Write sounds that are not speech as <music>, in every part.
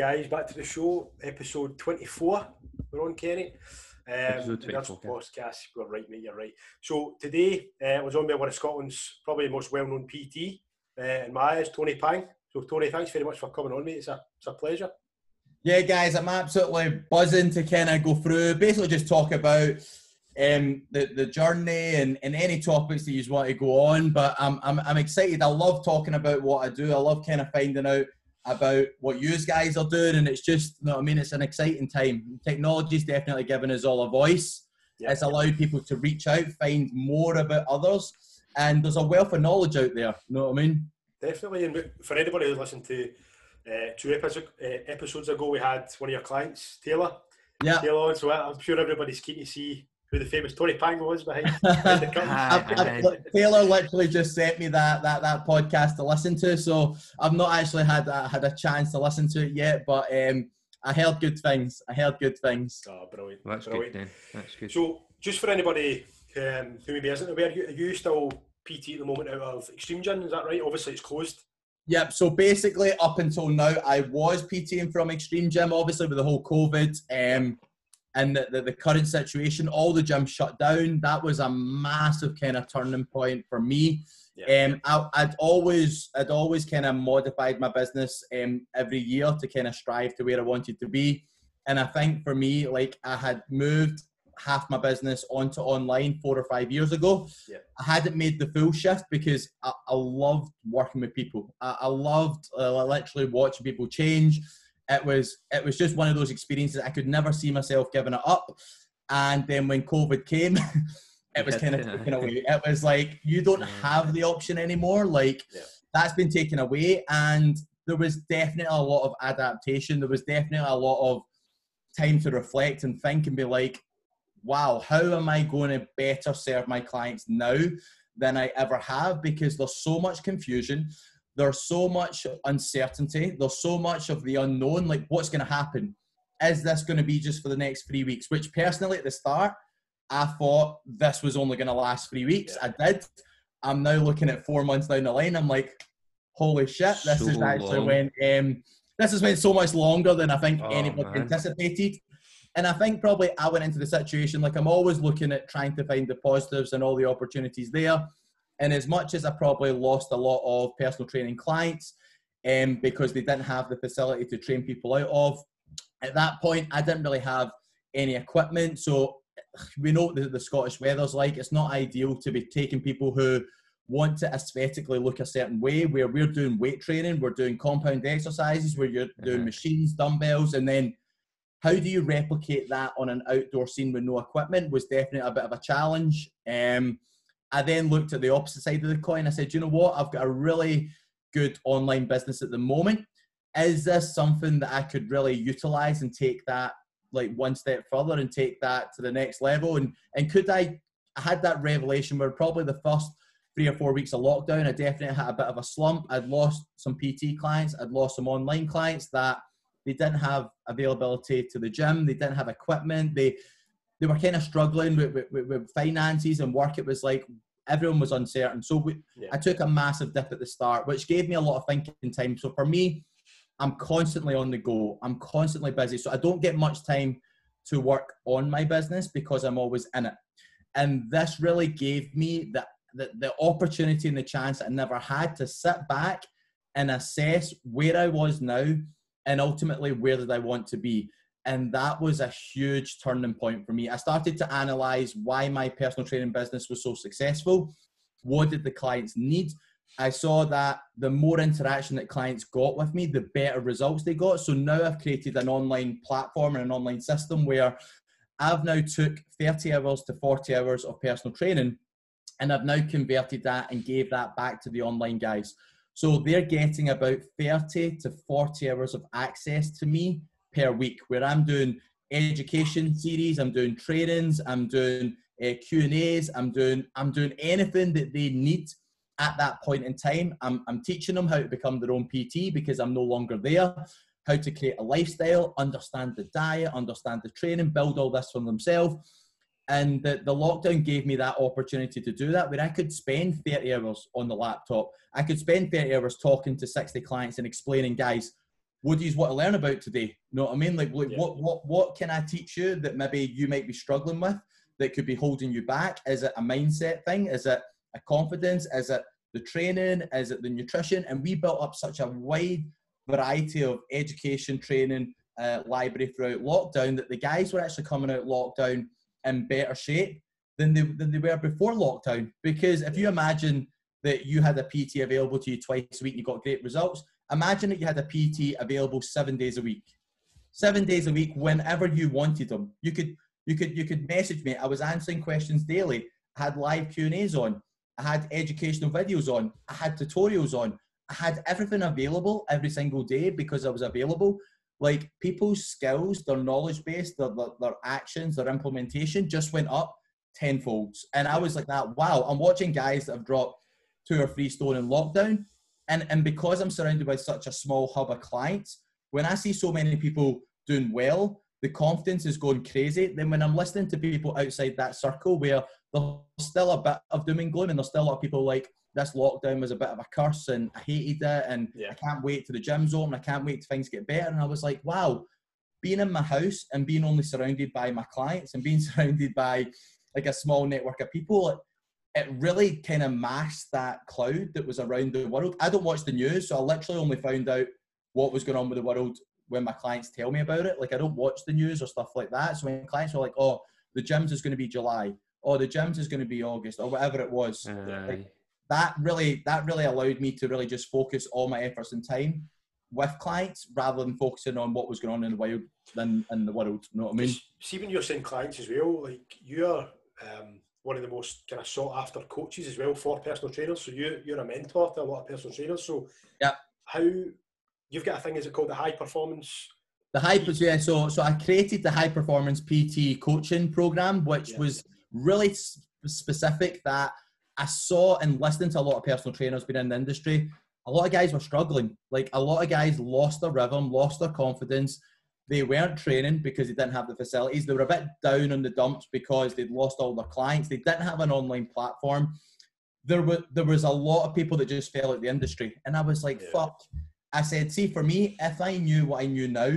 guys. Back to the show, episode 24. We're on, Kenny. Um, Episode that's 24, podcast. We're right, mate. You're right. So today uh, I was on by one of Scotland's probably most well-known PT uh, in my eyes, Tony Pang. So Tony, thanks very much for coming on, mate. It's a, it's a pleasure. Yeah, guys, I'm absolutely buzzing to kind of go through, basically just talk about um, the, the journey and, and any topics that you want to go on. But I'm, I'm, I'm excited. I love talking about what I do. I love kind of finding out about what you guys are doing. And it's just, you know what I mean? It's an exciting time. Technology's definitely given us all a voice. Yeah. It's allowed people to reach out, find more about others. And there's a wealth of knowledge out there. You know what I mean? Definitely. And for anybody who's listened to uh, two episodes, uh, episodes ago, we had one of your clients, Taylor. Yeah. Taylor on. So I'm sure everybody's keen to see who the famous Tony Pango was behind, <laughs> behind the curtain. I've- I've- Taylor literally just sent me that, that that podcast to listen to, so I've not actually had a, had a chance to listen to it yet. But um, I heard good things. I heard good things. Oh, brilliant. Well, that's brilliant. good then. That's good. So, just for anybody um, who maybe isn't aware, you, are you still PT at the moment out of Extreme Gym? Is that right? Obviously, it's closed. Yep. So basically, up until now, I was PTing from Extreme Gym, obviously with the whole COVID um, and the, the, the current situation. All the gyms shut down. That was a massive kind of turning point for me. Yeah. Um, I, I'd always, I'd always kind of modified my business um, every year to kind of strive to where I wanted to be. And I think for me, like I had moved half my business onto online four or five years ago. Yeah. I hadn't made the full shift because I, I loved working with people. I, I loved uh, literally watching people change. It was, it was just one of those experiences I could never see myself giving it up. And then when COVID came, <laughs> it was kind of <laughs> taken away. It was like you don't have the option anymore. Like Yeah. that's been taken away, and there was definitely a lot of adaptation. There was definitely a lot of time to reflect and think and be like, "Wow, how am I going to better serve my clients now than I ever have?" Because there's so much confusion. There's so much uncertainty. There's so much of the unknown. Like, what's going to happen? Is this going to be just for the next three weeks? Which personally, at the start, I thought this was only going to last three weeks. I did. I'm now looking at four months down the line. I'm like, holy shit, this is actually long. when um, this has been so much longer than I think Oh, anybody man. anticipated. And I think probably I went into the situation like I'm always looking at trying to find the positives and all the opportunities there. And as much as I probably lost a lot of personal training clients um, because they didn't have the facility to train people out of, at that point I didn't really have any equipment. So we know what the, the Scottish weather's like. It's not ideal to be taking people who want to aesthetically look a certain way, where we're doing weight training, we're doing compound exercises, where you're doing Mhm. machines, dumbbells, and then how do you replicate that on an outdoor scene with no equipment was definitely a bit of a challenge. Um, I then looked at the opposite side of the coin. I said, you know what? I've got a really good online business at the moment. Is this something that I could really utilize and take that like one step further and take that to the next level? And and could I? I had that revelation where probably the first three or four weeks of lockdown, I definitely had a bit of a slump. I'd lost some PT clients, I'd lost some online clients that they didn't have availability to the gym, they didn't have equipment, they they were kind of struggling with, with, with- finances and work. It was like everyone was uncertain. So we, Yeah. I took a massive dip at the start, which gave me a lot of thinking time. So for me, I'm constantly on the go. I'm constantly busy. So I don't get much time to work on my business because I'm always in it. And this really gave me the, the, the opportunity and the chance I never had to sit back and assess where I was now and ultimately where did I want to be. And that was a huge turning point for me. I started to analyze why my personal training business was so successful. What did the clients need? I saw that the more interaction that clients got with me, the better results they got. So now I've created an online platform and an online system where I've now took 30 hours to 40 hours of personal training and I've now converted that and gave that back to the online guys. So they're getting about 30 to 40 hours of access to me per week where I'm doing education series, I'm doing trainings, I'm doing uh, Q&As, I'm doing I'm doing anything that they need at that point in time. I'm, I'm teaching them how to become their own PT because I'm no longer there, how to create a lifestyle, understand the diet, understand the training, build all this for themselves. And the, the lockdown gave me that opportunity to do that where I could spend 30 hours on the laptop. I could spend 30 hours talking to 60 clients and explaining, guys, what do you want to learn about today? You know what I mean? Like, like Yeah. what what what can I teach you that maybe you might be struggling with that could be holding you back? Is it a mindset thing? Is it a confidence? Is it the training? Is it the nutrition? And we built up such a wide variety of education, training, uh, library throughout lockdown that the guys were actually coming out lockdown in better shape than they, than they were before lockdown. Because if you imagine that you had a PT available to you twice a week, and you got great results. Imagine that you had a PT available seven days a week, seven days a week, whenever you wanted them. You could you could you could message me. I was answering questions daily. I had live Q and A's on. I had educational videos on. I had tutorials on. I had everything available every single day because I was available. Like people's skills, their knowledge base, their, their, their actions, their implementation just went up tenfolds. And I was like that, wow, I'm watching guys that have dropped two or three stone in lockdown. And, and because I'm surrounded by such a small hub of clients, when I see so many people doing well, the confidence is going crazy. Then when I'm listening to people outside that circle where there's still a bit of doom and gloom and there's still a lot of people like this lockdown was a bit of a curse and I hated it and Yeah. I can't wait to the gym's open. I can't wait till things get better. And I was like, wow, being in my house and being only surrounded by my clients and being <laughs> surrounded by like a small network of people, it, it really kind of masked that cloud that was around the world. I don't watch the news, so I literally only found out what was going on with the world when my clients tell me about it. Like I don't watch the news or stuff like that. So when clients were like, "Oh, the gyms is going to be July," or "The gyms is going to be August," or whatever it was, Aye. that really that really allowed me to really just focus all my efforts and time with clients rather than focusing on what was going on in the wild than in the world. You know what I mean? See, when you're saying clients as well, like you're um, one of the most kind of sought after coaches as well for personal trainers. So you you're a mentor to a lot of personal trainers. So Yeah. how you've got a thing? Is it called the high performance? The high, yeah. So, so I created the high performance PT coaching program, which Yeah. was really specific. That I saw and listening to a lot of personal trainers been in the industry. A lot of guys were struggling. Like a lot of guys lost their rhythm, lost their confidence. They weren't training because they didn't have the facilities. They were a bit down on the dumps because they'd lost all their clients. They didn't have an online platform. There was there was a lot of people that just fell out the industry, and I was like, Yeah. "Fuck." I said, see, for me, if I knew what I knew now,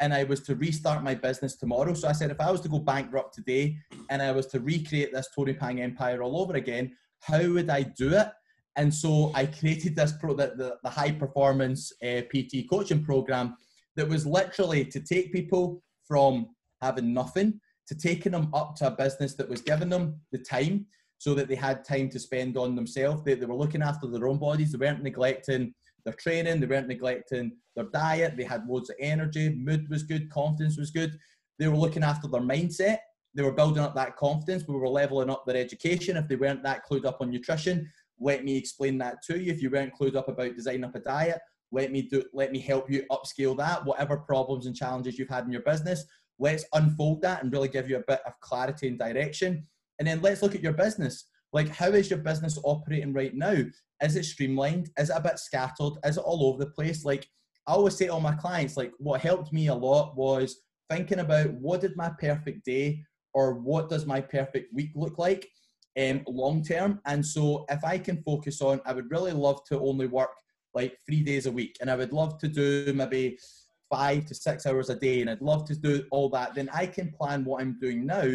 and I was to restart my business tomorrow, so I said, if I was to go bankrupt today and I was to recreate this Tony Pang empire all over again, how would I do it? And so I created this pro, the, the, the high performance uh, PT coaching program that was literally to take people from having nothing to taking them up to a business that was giving them the time so that they had time to spend on themselves. They, they were looking after their own bodies. They weren't neglecting their training. They weren't neglecting their diet. They had loads of energy. Mood was good. Confidence was good. They were looking after their mindset. They were building up that confidence. We were leveling up their education. If they weren't that clued up on nutrition, let me explain that to you. If you weren't clued up about designing up a diet, let me do. Let me help you upscale that. Whatever problems and challenges you've had in your business, let's unfold that and really give you a bit of clarity and direction. And then let's look at your business. Like, how is your business operating right now? Is it streamlined? Is it a bit scattered? Is it all over the place? Like, I always say to all my clients, like, what helped me a lot was thinking about what did my perfect day or what does my perfect week look like um, long term. And so, if I can focus on, I would really love to only work like three days a week, and I would love to do maybe five to six hours a day, and I'd love to do all that. Then I can plan what I'm doing now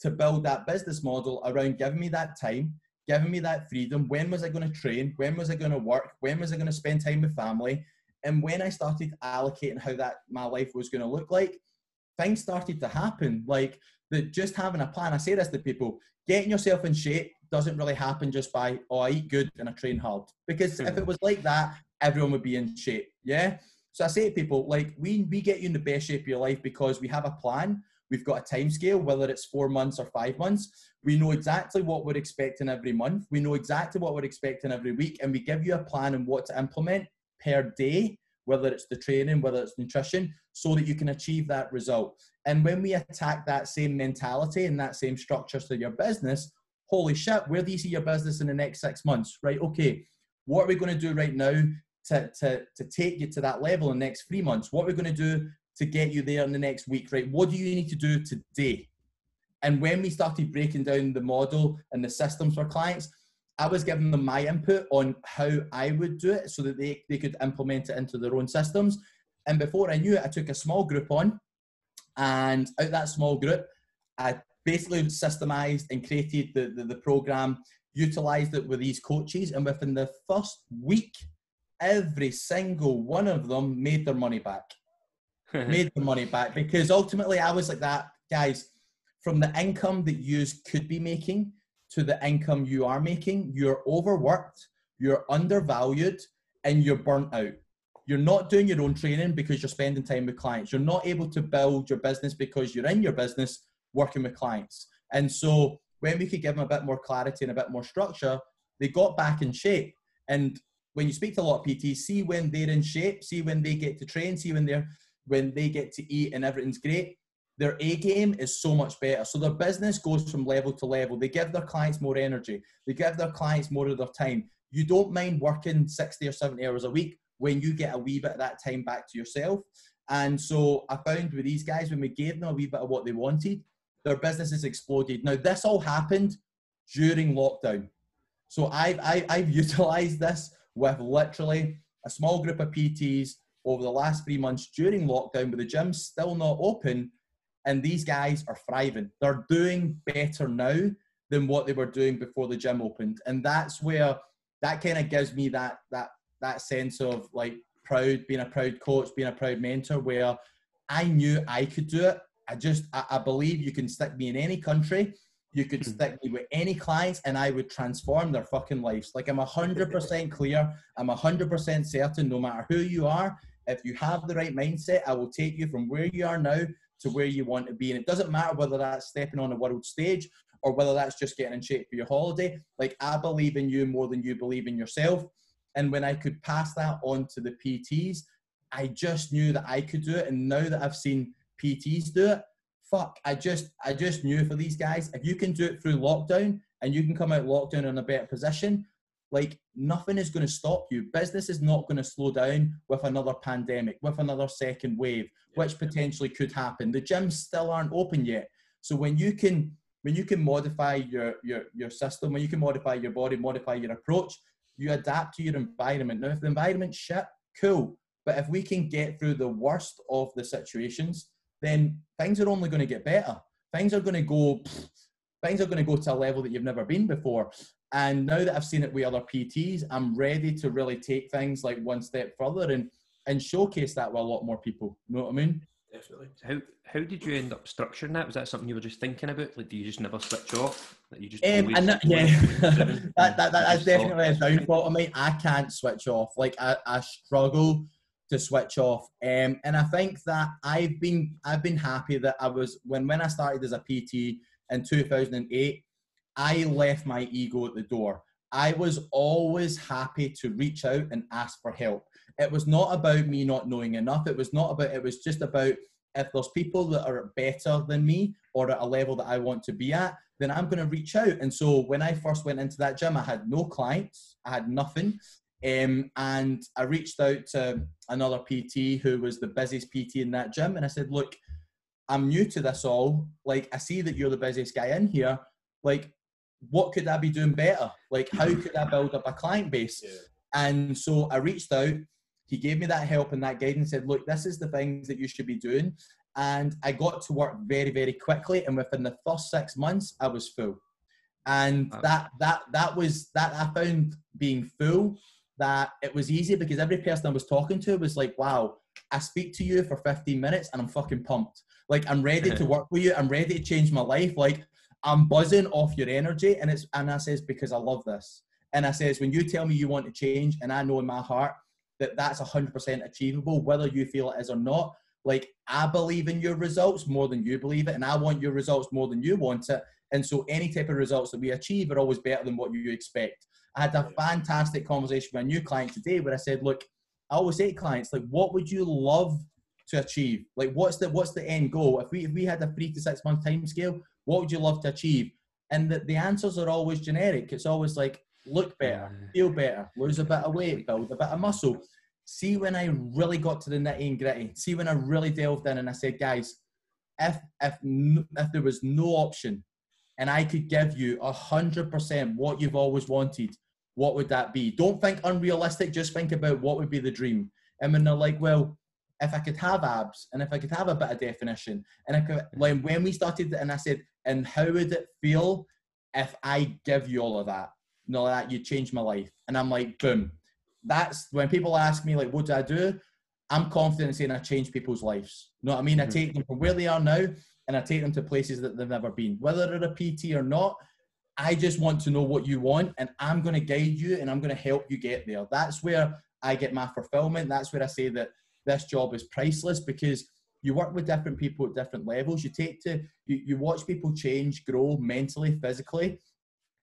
to build that business model around giving me that time, giving me that freedom. When was I going to train? When was I going to work? When was I going to spend time with family? And when I started allocating how that my life was going to look like, things started to happen. Like that, just having a plan. I say this to people: getting yourself in shape doesn't really happen just by oh I eat good and I train hard. Because if it mm. was like that, everyone would be in shape. Yeah. So I say to people like we we get you in the best shape of your life because we have a plan. We've got a time scale, whether it's four months or five months. We know exactly what we're expecting every month. We know exactly what we're expecting every week, and we give you a plan and what to implement per day, whether it's the training, whether it's nutrition, so that you can achieve that result. And when we attack that same mentality and that same structure to your business, holy shit, where do you see your business in the next six months? Right? Okay, what are we going to do right now to, to, to take you to that level in the next three months? What are we going to do to get you there in the next week, right? What do you need to do today? And when we started breaking down the model and the systems for clients, I was giving them my input on how I would do it so that they, they could implement it into their own systems. And before I knew it, I took a small group on, and out that small group, I basically systemized and created the, the, the program, utilized it with these coaches, and within the first week, every single one of them made their money back. <laughs> made their money back because ultimately I was like that, guys. From the income that you could be making to the income you are making, you're overworked, you're undervalued, and you're burnt out. You're not doing your own training because you're spending time with clients. You're not able to build your business because you're in your business working with clients. And so when we could give them a bit more clarity and a bit more structure, they got back in shape. And when you speak to a lot of PTs, see when they're in shape, see when they get to train, see when they're when they get to eat and everything's great. Their A game is so much better. So their business goes from level to level. They give their clients more energy. They give their clients more of their time. You don't mind working 60 or 70 hours a week when you get a wee bit of that time back to yourself. And so I found with these guys, when we gave them a wee bit of what they wanted, their businesses exploded. Now, this all happened during lockdown. So I've, I, I've <laughs> utilized this with literally a small group of PTs over the last three months during lockdown, but the gym's still not open. And these guys are thriving. They're doing better now than what they were doing before the gym opened. And that's where that kind of gives me that that that sense of like proud, being a proud coach, being a proud mentor, where I knew I could do it. I just I, I believe you can stick me in any country you could hmm. stick me with any clients and I would transform their fucking lives. Like I'm 100% <laughs> clear. I'm 100% certain no matter who you are, if you have the right mindset, I will take you from where you are now to where you want to be. And it doesn't matter whether that's stepping on a world stage or whether that's just getting in shape for your holiday. Like I believe in you more than you believe in yourself. And when I could pass that on to the PTs, I just knew that I could do it. And now that I've seen PTs do it, fuck, I just I just knew for these guys, if you can do it through lockdown and you can come out lockdown in a better position, like nothing is going to stop you. Business is not going to slow down with another pandemic, with another second wave, which potentially could happen. The gyms still aren't open yet. So when you can when you can modify your your your system, when you can modify your body, modify your approach, you adapt to your environment. Now, if the environment's shit, cool. But if we can get through the worst of the situations, then things are only going to get better. Things are going to go, things are going to go to a level that you've never been before. And now that I've seen it with other PTs, I'm ready to really take things like one step further and and showcase that with a lot more people. You know what I mean? Definitely. How how did you end up structuring that? Was that something you were just thinking about? Like, do you just never switch off? That you just um, that, yeah, <laughs> that, that, that's definitely a downfall. I mean, I can't switch off. Like, I, I struggle to switch off. Um, and I think that I've been I've been happy that I was when when I started as a PT in 2008, I left my ego at the door. I was always happy to reach out and ask for help. It was not about me not knowing enough. It was not about it was just about if there's people that are better than me or at a level that I want to be at, then I'm going to reach out. And so when I first went into that gym, I had no clients, I had nothing. Um, and I reached out to another PT who was the busiest PT in that gym, and I said, "Look, I'm new to this all. Like, I see that you're the busiest guy in here. Like, what could I be doing better? Like, how could I build up a client base?" Yeah. And so I reached out. He gave me that help and that guidance. Said, "Look, this is the things that you should be doing." And I got to work very, very quickly. And within the first six months, I was full. And that that that was that I found being full that it was easy because every person I was talking to was like, wow, I speak to you for 15 minutes and I'm fucking pumped. Like I'm ready to <laughs> work with you. I'm ready to change my life. Like I'm buzzing off your energy. And it's and I says, because I love this. And I says, when you tell me you want to change, and I know in my heart that that's 100% achievable, whether you feel it is or not. Like I believe in your results more than you believe it, and I want your results more than you want it. And so any type of results that we achieve are always better than what you expect. I had a fantastic conversation with a new client today where I said, look, I always say to clients, like, what would you love to achieve? Like, what's the what's the end goal? If we if we had a three to six month time scale, what would you love to achieve? And the, the answers are always generic. It's always like look better, feel better, lose a bit of weight, build a bit of muscle. See when I really got to the nitty and gritty. See when I really delved in and I said, guys, if if if there was no option and I could give you a hundred percent what you've always wanted, what would that be? Don't think unrealistic, just think about what would be the dream. And when they're like, well, if I could have abs and if I could have a bit of definition, and I could, when when we started, and I said, and how would it feel if I give you all of that? You know, that you change my life, and I'm like, boom. That's when people ask me like, what do I do? I'm confident in saying I change people's lives. You know what I mean? I Mhm. take them from where they are now, and I take them to places that they've never been, whether they're a PT or not. I just want to know what you want, and I'm going to guide you, and I'm going to help you get there. That's where I get my fulfillment. That's where I say that this job is priceless because you work with different people at different levels. You take to you, you watch people change, grow mentally, physically,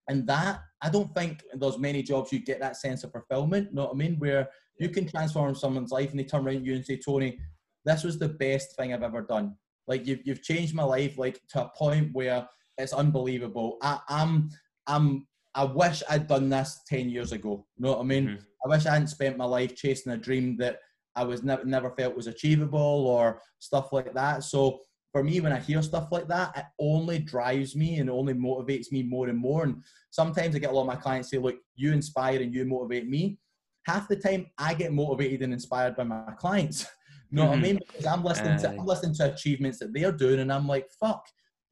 and that I don't think there's many jobs you get that sense of fulfillment. you Know what I mean? Where you can transform someone's life and they turn around to you and say, Tony, this was the best thing I've ever done. Like you've you've changed my life like to a point where it's unbelievable. I, I'm I'm I wish I'd done this ten years ago. You know what I mean? Mhm. I wish I hadn't spent my life chasing a dream that I was never never felt was achievable or stuff like that. So for me, when I hear stuff like that, it only drives me and only motivates me more and more. And sometimes I get a lot of my clients say, "Look, you inspire and you motivate me." Half the time, I get motivated and inspired by my clients. <laughs> you know what I Mhm. mean? Because I'm listening to I'm listening to achievements that they're doing, and I'm like, "Fuck."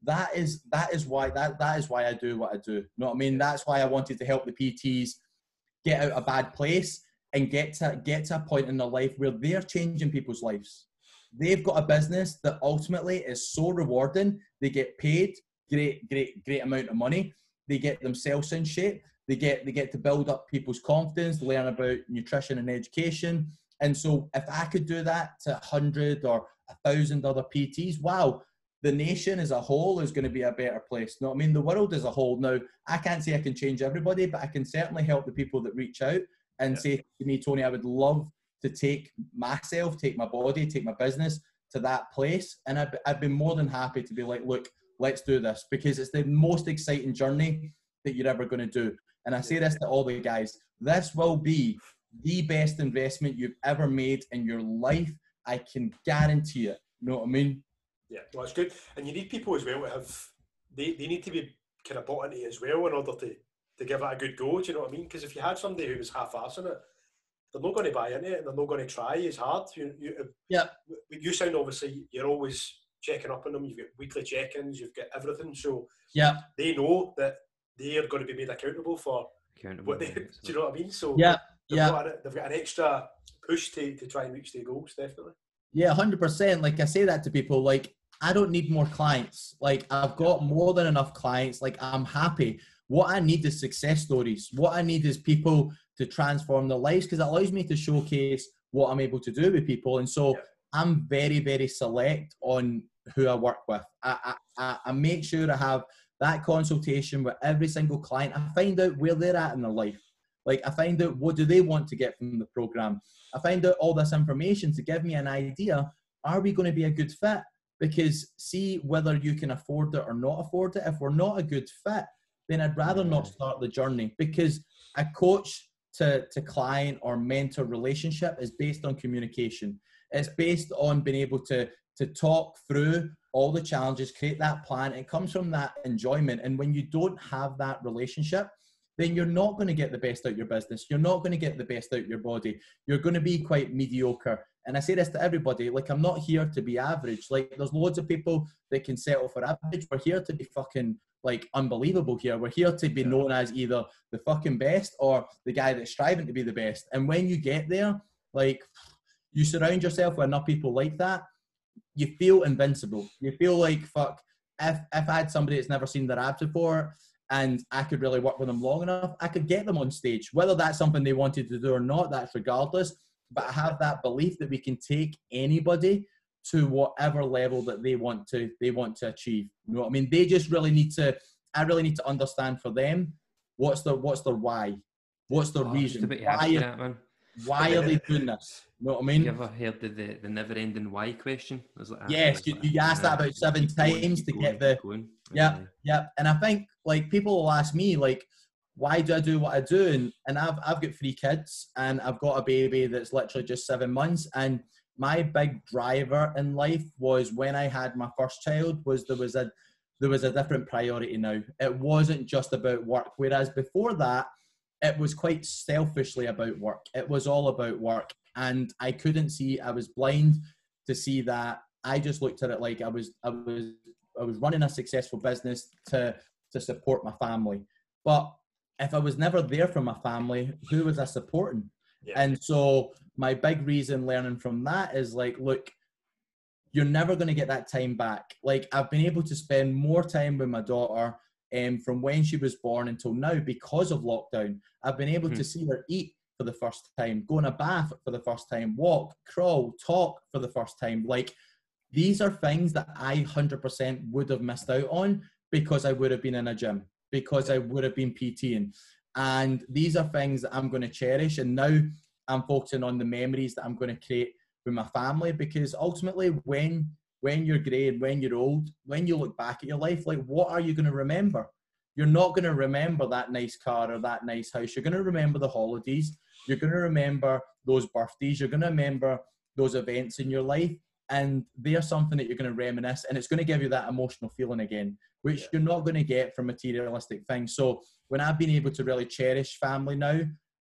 That is that is why that that is why I do what I do. You know what I mean? That's why I wanted to help the PTs get out of a bad place and get to get to a point in their life where they're changing people's lives. They've got a business that ultimately is so rewarding. They get paid great, great, great amount of money. They get themselves in shape. They get they get to build up people's confidence, learn about nutrition and education. And so if I could do that to a hundred or a thousand other PTs, wow, the nation as a whole is going to be a better place. You know what I mean? The world as a whole. Now, I can't say I can change everybody, but I can certainly help the people that reach out and Yeah. say to me, Tony, I would love to take myself, take my body, take my business to that place. And I'd, I'd be more than happy to be like, look, let's do this because it's the most exciting journey that you're ever going to do. And I say this to all the guys this will be the best investment you've ever made in your life. I can guarantee it. You know what I mean? Yeah, well, it's good. And you need people as well to have, they, they need to be kind of bought into it as well in order to, to give it a good go. Do you know what I mean? Because if you had somebody who was half assing it, they're not going to buy into it and they're not going to try as hard. You, you, Yeah. You sound obviously, you're always checking up on them. You've got weekly check ins, you've got everything. So Yeah. they know that they are going to be made accountable for Accountable. what they, <laughs> do you know what I mean? So Yeah. they've, Yeah. got, a, they've got an extra push to, to try and reach their goals, definitely. Yeah, hundred percent. Like I say that to people, like I don't need more clients. Like I've got more than enough clients. Like I'm happy. What I need is success stories. What I need is people to transform their lives because it allows me to showcase what I'm able to do with people. And so Yeah. I'm very, very select on who I work with. I, I, I, I make sure I have that consultation with every single client. I find out where they're at in their life. Like I find out what do they want to get from the program. I find out all this information to give me an idea. Are we going to be a good fit? Because see whether you can afford it or not afford it. If we're not a good fit, then I'd rather not start the journey because a coach to, to client or mentor relationship is based on communication. It's based on being able to to talk through all the challenges, create that plan. It comes from that enjoyment. And when you don't have that relationship, then you're not going to get the best out your business. You're not going to get the best out your body. You're going to be quite mediocre. And I say this to everybody like, I'm not here to be average. Like, there's loads of people that can settle for average. We're here to be fucking like unbelievable here. We're here to be Yeah. known as either the fucking best or the guy that's striving to be the best. And when you get there, like, you surround yourself with enough people like that, you feel invincible. You feel like fuck. If if I had somebody that's never seen their abs before and I could really work with them long enough, I could get them on stage. Whether that's something they wanted to do or not, that's regardless. But I have that belief that we can take anybody to whatever level that they want to they want to achieve. You know what I mean? They just really need to. I really need to understand for them what's their what's their why, what's their Oh, ah, I was just reason, about to ask why are, why are they <laughs> doing this? You know what I mean? You ever heard of the, the never ending why question? Like- Yes, you- you asked that uh, about seven keep going, times to get the- going. Aye. Yeah, and I think like people will ask me like, why do I do what I do? And and I've I've got three kids and I've got a baby that's literally just seven months. And my big driver in life was when I had my first child was there was a there was a different priority now. It wasn't just about work. Whereas before that, it was quite selfishly about work. It was all about work. And I couldn't see, I was blind to see that I just looked at it like I was I was I was running a successful business to to support my family. But if I was never there for my family, who was I supporting? Yeah. And so my big reason learning from that is like, look, you're never going to get that time back. Like I've been able to spend more time with my daughter um, from when she was born until now because of lockdown. I've been able Hmm. to see her eat for the first time, go in a bath for the first time, walk, crawl, talk for the first time. Like these are things that I 100% would have missed out on because I would have been in a gym, because I would have been PTing. And these are things that I'm going to cherish. And now I'm focusing on the memories that I'm going to create with my family because ultimately, when when you're grey and when you're old, when you look back at your life, like what are you going to remember? You're not going to remember that nice car or that nice house. You're going to remember the holidays. You're going to remember those birthdays. You're going to remember those events in your life. And they are something that you're going to reminisce and it's going to give you that emotional feeling again, which Yeah. you're not going to get from materialistic things. So when I've been able to really cherish family now,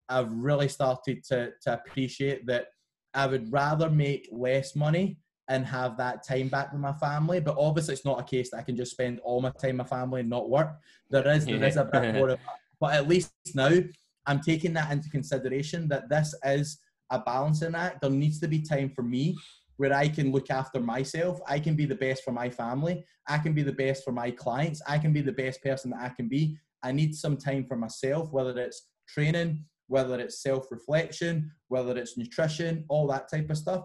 I've really started to, to appreciate that I would rather make less money and have that time back with my family. But obviously, it's not a case that I can just spend all my time with my family and not work. There is there is a bit more of that. But at least now I'm taking that into consideration that this is a balancing act. There needs to be time for me where I can look after myself. I can be the best for my family. I can be the best for my clients. I can be the best person that I can be. I need some time for myself, whether it's training, whether it's self reflection, whether it's nutrition, all that type of stuff.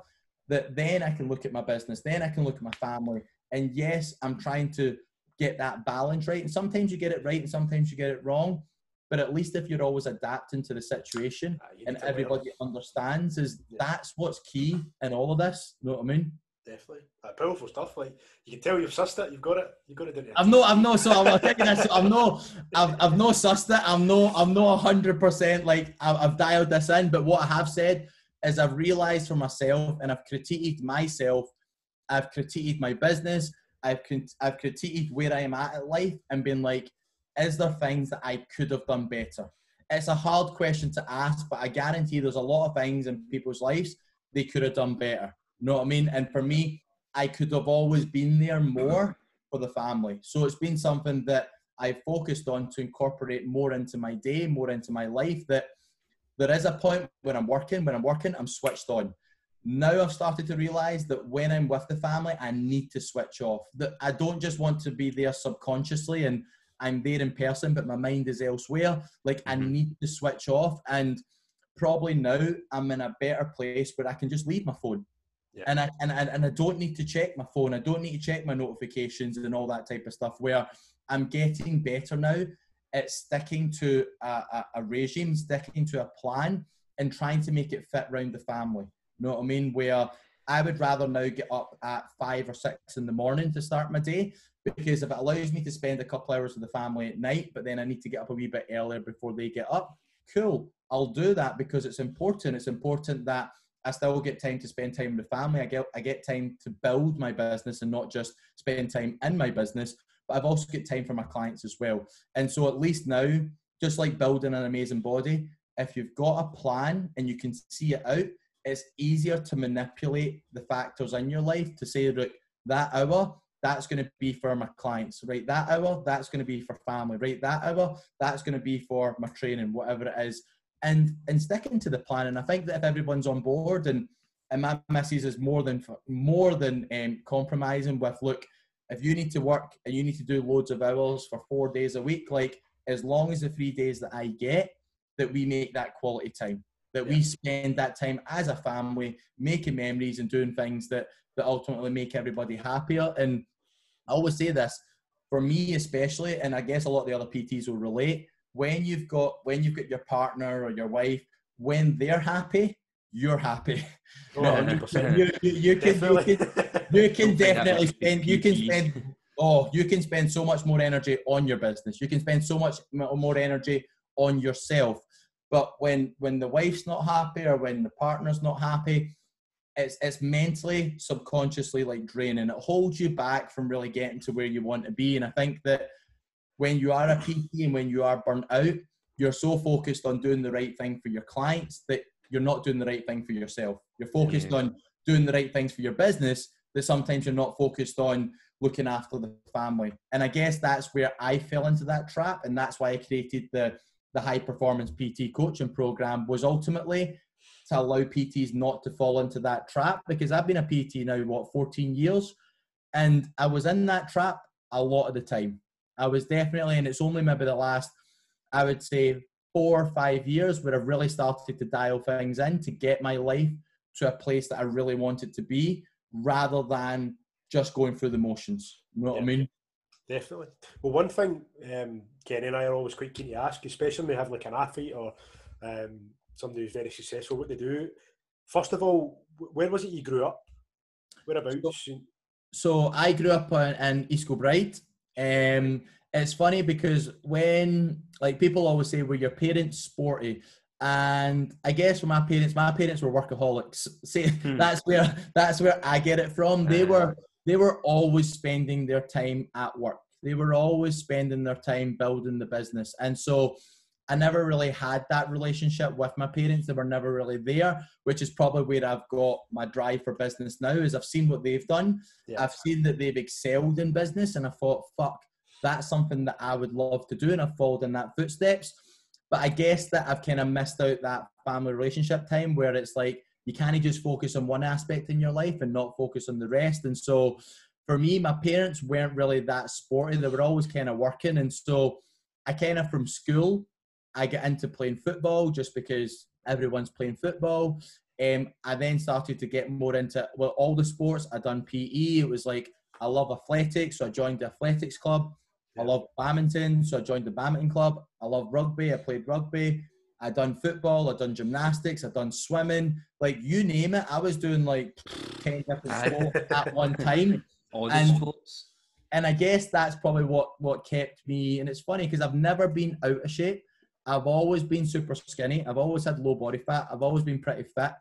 That then I can look at my business, then I can look at my family. And yes, I'm trying to get that balance right. And sometimes you get it right and sometimes you get it wrong. But at least if you're always adapting to the situation need and everybody understands, is Yeah. that's what's key in all of this. You know what I mean? Definitely. Uh, powerful stuff. Like you can tell you've sussed it. You've got it. You've got it. You? I've no, I've no. So I'm thinking this. <laughs> I'm no, I've, I've no sussed it. I'm no, I'm no hundred percent like I've, I've dialed this in. But what I have said is I've realised for myself, and I've critiqued myself. I've critiqued my business. I've I've critiqued where I am at in life, and been like, is there things that I could have done better? It's a hard question to ask, but I guarantee there's a lot of things in people's lives they could have done better. You know what I mean? And for me, I could have always been there more for the family. So it's been something that I've focused on to incorporate more into my day, more into my life. That there is a point when I'm working, when I'm working, I'm switched on. Now I've started to realize that when I'm with the family, I need to switch off. That I don't just want to be there subconsciously and I'm there in person, but my mind is elsewhere. Like I Mhm. need to switch off. And probably now I'm in a better place where I can just leave my phone. Yeah. And I and, and, and I don't need to check my phone. I don't need to check my notifications and all that type of stuff. Where I'm getting better now at sticking to a, a, a regime, sticking to a plan, and trying to make it fit around the family. You know what I mean? Where I would rather now get up at five or six in the morning to start my day because if it allows me to spend a couple hours with the family at night, but then I need to get up a wee bit earlier before they get up, cool. I'll do that because it's important. It's important that I still get time to spend time with the family. I get I get time to build my business and not just spend time in my business, but I've also got time for my clients as well. And so at least now, just like building an amazing body, if you've got a plan and you can see it out, it's easier to manipulate the factors in your life to say, look, that hour, that's going to be for my clients, right? That hour, that's going to be for family, right? That hour, that's going to be for my training, whatever it is. And and sticking to the plan. And I think that if everyone's on board and and my missus is more than more than um, compromising with look, if you need to work and you need to do loads of hours for four days a week, like as long as the three days that I get, that we make that quality time, that we spend that time as a family, making memories and doing things that that ultimately make everybody happier. And I always say this, for me especially, and I guess a lot of the other PTs will relate, when you've got when you've got your partner or your wife, when they're happy, you're happy. Oh, 100%. <laughs> you, you, you can, you Definitely. can you <laughs> can Don't think that definitely spend you can spend oh you can spend so much more energy on your business you can spend so much more energy on yourself but when when the wife's not happy or when the partner's not happy it's it's mentally subconsciously like draining it holds you back from really getting to where you want to be and i think that when you are a pt and when you are burnt out you're so focused on doing the right thing for your clients that you're not doing the right thing for yourself you're focused Yeah. on doing the right things for your business that sometimes you're not focused on looking after the family. And I guess that's where I fell into that trap, and that's why I created the the high performance PT coaching program was ultimately to allow PTs not to fall into that trap because I've been a PT now what 14 years and I was in that trap a lot of the time. I was definitely and it's only maybe the last I would say 4 or 5 years where I've really started to dial things in to get my life to a place that I really wanted to be rather than just going through the motions. You know what Yeah. I mean? Definitely. Well, one thing um, Kenny and I are always quite keen to ask, especially when we have like an athlete or um, somebody who's very successful, what they do. First of all, where was it you grew up? Whereabouts? so I grew up in, in East Kilbride. Um, it's funny because when like people always say, "Were your parents sporty?" And I guess for my parents, my parents were workaholics. <laughs> See, Hmm. that's where that's where I get it from. They Uh. were they were always spending their time at work. They were always spending their time building the business, and so I never really had that relationship with my parents. They were never really there, which is probably where I've got my drive for business now. Is I've seen what they've done, Yeah. I've seen that they've excelled in business, and I thought, fuck, that's something that I would love to do, and I've followed in that footsteps. But I guess that I've kind of missed out that family relationship time where it's like you can't just focus on one aspect in your life and not focus on the rest. And so for me, my parents weren't really that sporty. They were always kind of working. And so I kind of from school, I get into playing football just because everyone's playing football. Um, I then started to get more into well all the sports. I done PE. It was like I love athletics, so I joined the athletics club. I love badminton, so I joined the badminton club. I love rugby. I played rugby. I done football. I done gymnastics. I done swimming. Like you name it, I was doing like ten different <laughs> sports at one time All the And- sports. and I guess that's probably what what kept me. And it's funny because I've never been out of shape. I've always been super skinny. I've always had low body fat. I've always been pretty fit,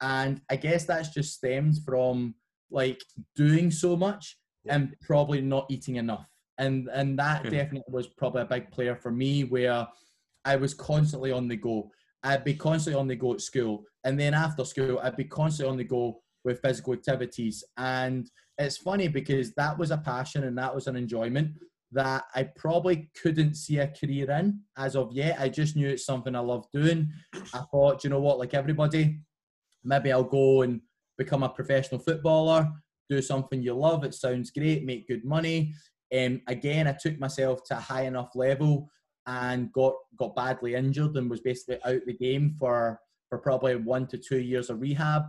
and I guess that's just stemmed from like doing so much Yeah. and probably not eating enough. And and that Hmm. definitely was probably a big player for me where I was constantly on the go. I'd be constantly on the go at school, and then after school, I'd be constantly on the go with physical activities. And it's funny because that was a passion and that was an enjoyment that I probably couldn't see a career in as of yet. I just knew it's something I loved doing. I thought, you know what, like everybody, maybe I'll go and become a professional footballer, do something you love. It sounds great, make good money. Um, again, I took myself to a high enough level and got got badly injured and was basically out the game for for probably one to two years of rehab.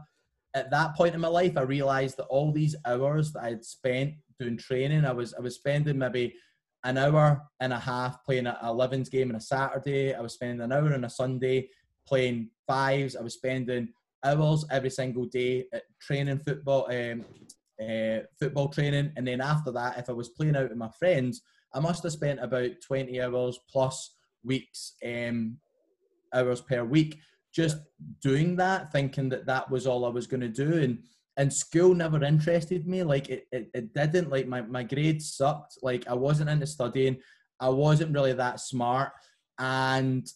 At that point in my life, I realised that all these hours that I had spent doing training, I was I was spending maybe an hour and a half playing a 11s game on a Saturday. I was spending an hour on a Sunday playing fives. I was spending hours every single day at training football, um, uh, football training, and then after that, if I was playing out with my friends, I must have spent about 20 hours plus weeks, um, hours per week, just doing that, thinking that that was all I was going to do. And and school never interested me. Like it, it, it didn't. Like my, my grades sucked. Like I wasn't into studying. I wasn't really that smart. And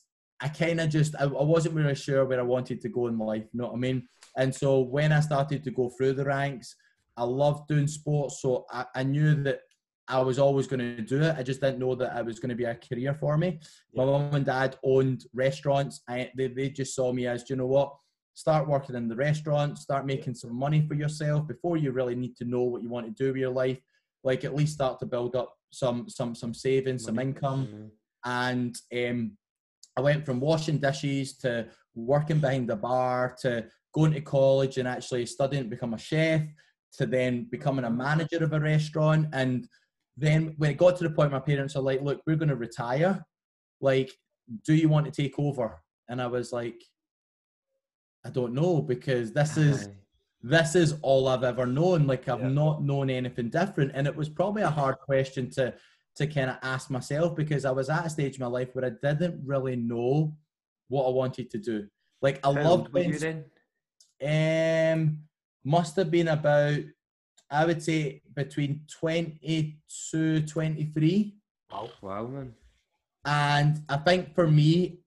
I kind of just, I, I wasn't really sure where I wanted to go in life. You know what I mean? And so when I started to go through the ranks, I loved doing sports. So I, I knew that I was always going to do it. I just didn't know that it was going to be a career for me. My Yeah. mum and dad owned restaurants. I, they, they just saw me as, "Do you know what? Start working in the restaurant, start making some money for yourself before you really need to know what you want to do with your life. Like at least start to build up some some some savings, some income Mhm. and um, I went from washing dishes to working behind the bar to going to college and actually studying to become a chef to then becoming a manager of a restaurant and then when it got to the point my parents are like look we're going to retire like do you want to take over and i was like i don't know because this is this is all I've ever known. Like I've Yeah. not known anything different, and it was probably a hard question to to kind of ask myself because I was at a stage in my life where I didn't really know what I wanted to do. Like I How loved old were you playing. Um, must have been about I would say between twenty to twenty three. Wow. Wow, man. And I think for me,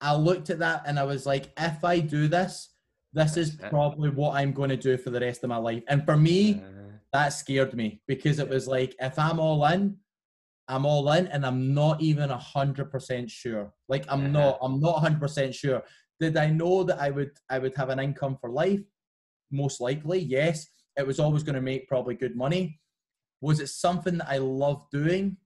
I looked at that and I was like, if I do this, this is it. probably what I'm going to do for the rest of my life. And for me, Uh, that scared me because it was like if I'm all in, I'm all in, and I'm not even a hundred percent sure. Like I'm Uh-huh. not, I'm not hundred percent sure. Did I know that I would, I would have an income for life? Most likely, yes. It was always going to make probably good money. Was it something that I loved doing?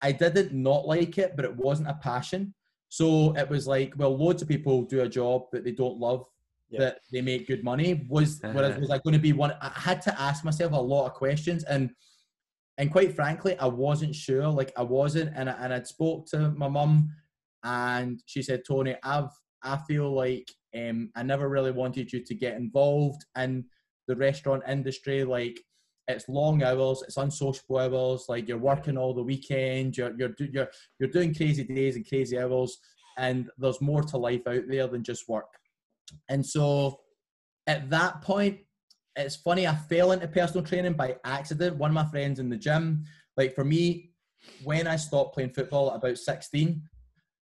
I didn't not like it, but it wasn't a passion. So it was like, well, loads of people do a job that they don't love, Yeah. that they make good money. Was <laughs> whereas was I going to be one? I had to ask myself a lot of questions, and and quite frankly, I wasn't sure. Like I wasn't, and I, and I'd spoke to my mum, and she said, Tony, I've I feel like um, I never really wanted you to get involved in the restaurant industry. Like it's long hours, it's unsociable hours. Like you're working all the weekend, you're you're you're you're doing crazy days and crazy hours, and there's more to life out there than just work. And so, at that point, it's funny. I fell into personal training by accident. One of my friends in the gym, like for me, when I stopped playing football at about 16,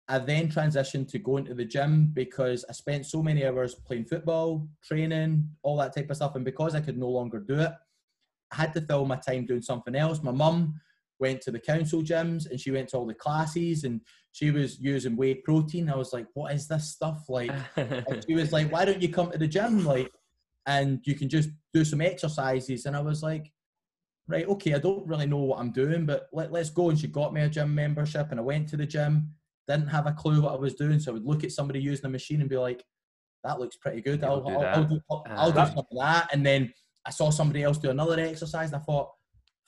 I then transitioned to going to the gym because I spent so many hours playing football, training, all that type of stuff. And because I could no longer do it, I had to fill my time doing something else. My mum went to the council gyms and she went to all the classes and she was using whey protein. I was like, what is this stuff? Like, <laughs> and she was like, why don't you come to the gym? Like, and you can just do some exercises. And I was like, right, okay, I don't really know what I'm doing, but let, let's go. And she got me a gym membership and I went to the gym, didn't have a clue what I was doing. So I would look at somebody using a machine and be like, that looks pretty good. I'll, do I'll, that. I'll do, I'll, I'll do some of that. And then I saw somebody else do another exercise and I thought,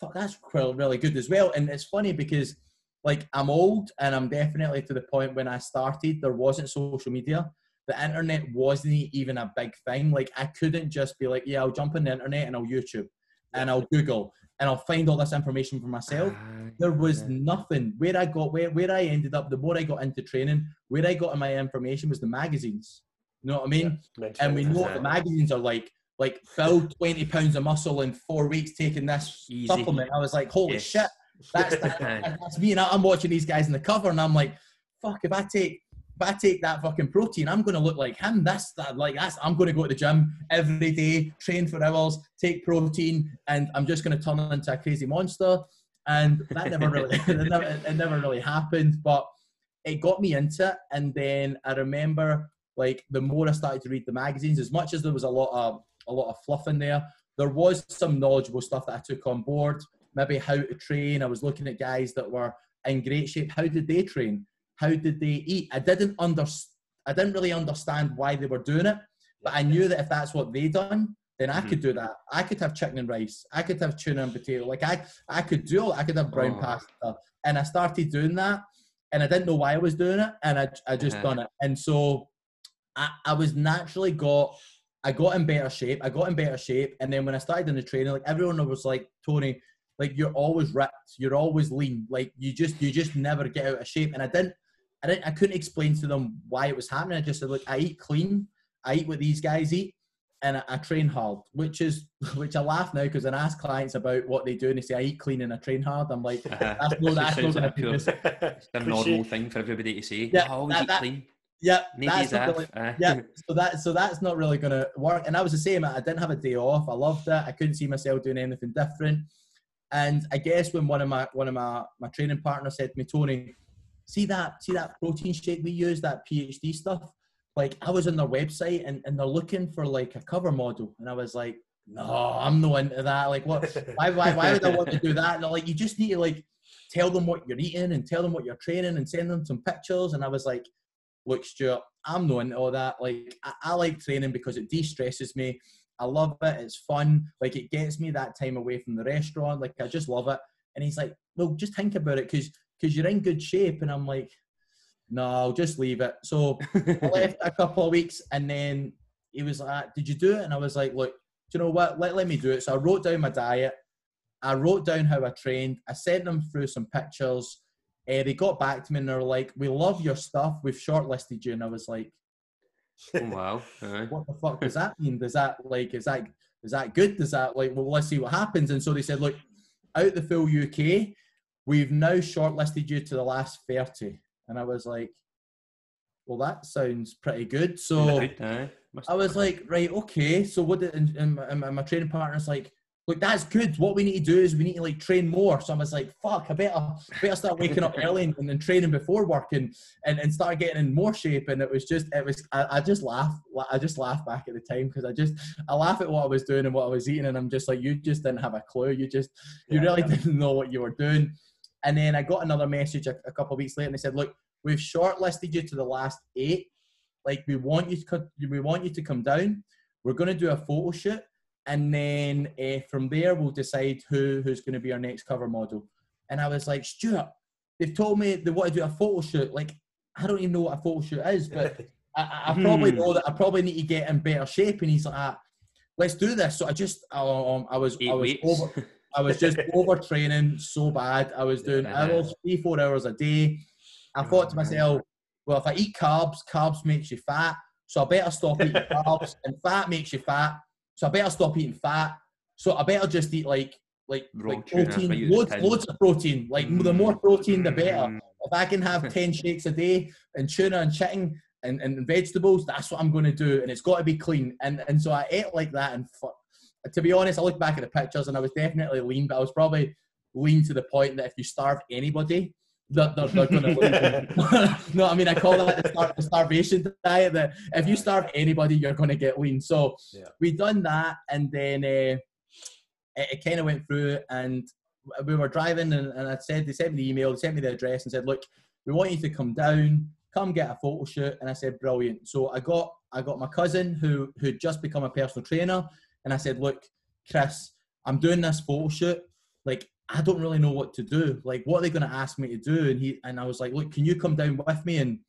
fuck, that's really good as well. And it's funny because like I'm old and I'm definitely to the point when I started, there wasn't social media. The internet wasn't even a big thing. Like I couldn't just be like, yeah, I'll jump on the internet and I'll YouTube and I'll Google and I'll find all this information for myself. There was yeah. nothing. Where I got where, where I ended up, the more I got into training, where I got in my information was the magazines. You know what I mean? Mental and we know what the magazines are like. Like build <laughs> 20 pounds of muscle in four weeks taking this Easy. supplement. I was like, holy Yes. shit, that's, that, <laughs> <laughs> that's me. And I'm watching these guys in the cover and I'm like, fuck, if I take if I take that fucking protein, I'm gonna look like him. That's that like that's I'm gonna go to the gym every day, train for hours, take protein, and I'm just gonna turn into a crazy monster. And that never really <laughs> it, never, it never really happened. But it got me into it. And then I remember like the more I started to read the magazines, as much as there was a lot of a lot of fluff in there, there was some knowledgeable stuff that I took on board. Maybe how to train. I was looking at guys that were in great shape. How did they train? How did they eat? I didn't under, I didn't really understand why they were doing it, but I knew that if that's what they done, then I Mhm. could do that. I could have chicken and rice. I could have tuna and potato. Like I, I could do all. I could have brown Oh. pasta, and I started doing that, and I didn't know why I was doing it, and I, I just Uh-huh. done it, and so I, I was naturally got. I got in better shape. I got in better shape, and then when I started in the training, like everyone was like, Tony, like you're always ripped, you're always lean, like you just you just never get out of shape. And I didn't, I didn't, I couldn't explain to them why it was happening. I just said, look, I eat clean, I eat what these guys eat, and I, I train hard, which is <laughs> which I laugh now because I ask clients about what they do and they say I eat clean and I train hard, I'm like, Uh-huh. that's no, <laughs> that's not gonna like a be. It's a normal thing for everybody to say. Yeah, "Oh, I always that- eat that- clean. Yeah, Maybe that's it's not really, uh, yeah, so that so that's not really going to work. And I was the same. I didn't have a day off. I loved it. I couldn't see myself doing anything different. And I guess when one of my one of my my training partners said to me, Tony, see that see that protein shake we use, that PhD stuff. Like I was on their website and, and they're looking for like a cover model, and I was like, no, I'm not into that. Like what? <laughs> Why why why would I want to do that? And they're like, you just need to like tell them what you're eating and tell them what you're training and send them some pictures. And I was like, look, Stuart, I'm not into all that. Like, I, I like training because it de-stresses me. I love it. It's fun. Like, it gets me that time away from the restaurant. Like, I just love it. And he's like, well, just think about it because because you're in good shape. And I'm like, no, I'll just leave it. So I left a couple of weeks and then he was like, Did you do it? And I was like, Look, do you know what? Let, let me do it. So I wrote down my diet. I wrote down how I trained. I sent them through some pictures. Uh, they got back to me and they were like, We love your stuff. We've shortlisted you. And I was like, oh, wow. What the fuck does that mean? Does that like is that is that good? Does that like well let's see what happens? And so they said, Look, out the full UK, we've now shortlisted you to the last 30. And I was like, well, that sounds pretty good. So aye. I was like, right, okay. So what? Did, and, and, my- and my training partner's like, look, that's good. What we need to do is we need to like train more. So I was like, fuck, I better better start waking up <laughs> early and, and then training before work and, and and start getting in more shape. And it was just, it was, I, I just laugh, I just laugh back at the time because I just, I laugh at what I was doing and what I was eating, and I'm just like, you just didn't have a clue. You just, you Yeah, really yeah. didn't know what you were doing. And then I got another message a, a couple of weeks later, and they said, look, we've shortlisted you to the last eight like we want you to we want you to come down we're going to do a photo shoot and then uh, from there we'll decide who who's going to be our next cover model and i was like stuart they've told me they want to do a photo shoot like i don't even know what a photo shoot is but I- I, I probably Hmm. know that I probably need to get in better shape. And he's like, ah, let's do this. So I just, um, I was, Eight I was weeks. over, <laughs> I was just <laughs> overtraining so bad. I was doing Yeah. hours, three, four hours a day. I thought to myself, well, if I eat carbs, carbs makes you fat. So I better stop eating <laughs> carbs, and fat makes you fat. So I better stop eating fat. So I better just eat like like, Raw like tuna, that's what protein, loads, loads of protein. Like the more protein, the better. Mm. If I can have <laughs> 10 shakes a day and tuna and chicken and, and vegetables, that's what I'm going to do. And it's got to be clean. And and so I ate like that. And fu- to be honest, I look back at the pictures and I was definitely lean, but I was probably lean to the point that if you starve anybody, they're, they're, they're going to lose. <laughs> <laughs> no, I mean, I call that the, star- the starvation diet. That if you starve anybody, you're going to get lean. So Yeah. we done that. And then uh, it, it kind of went through and we were driving and, and I said, they sent me the email, they sent me the address and said, look, we want you to come down, come get a photo shoot. And I said, brilliant. So I got, I got my cousin who, who'd just become a personal trainer. And I said, look, Chris, I'm doing this photo shoot. Like, I don't really know what to do. Like, what are they going to ask me to do? And he, and I was like, look, can you come down with me and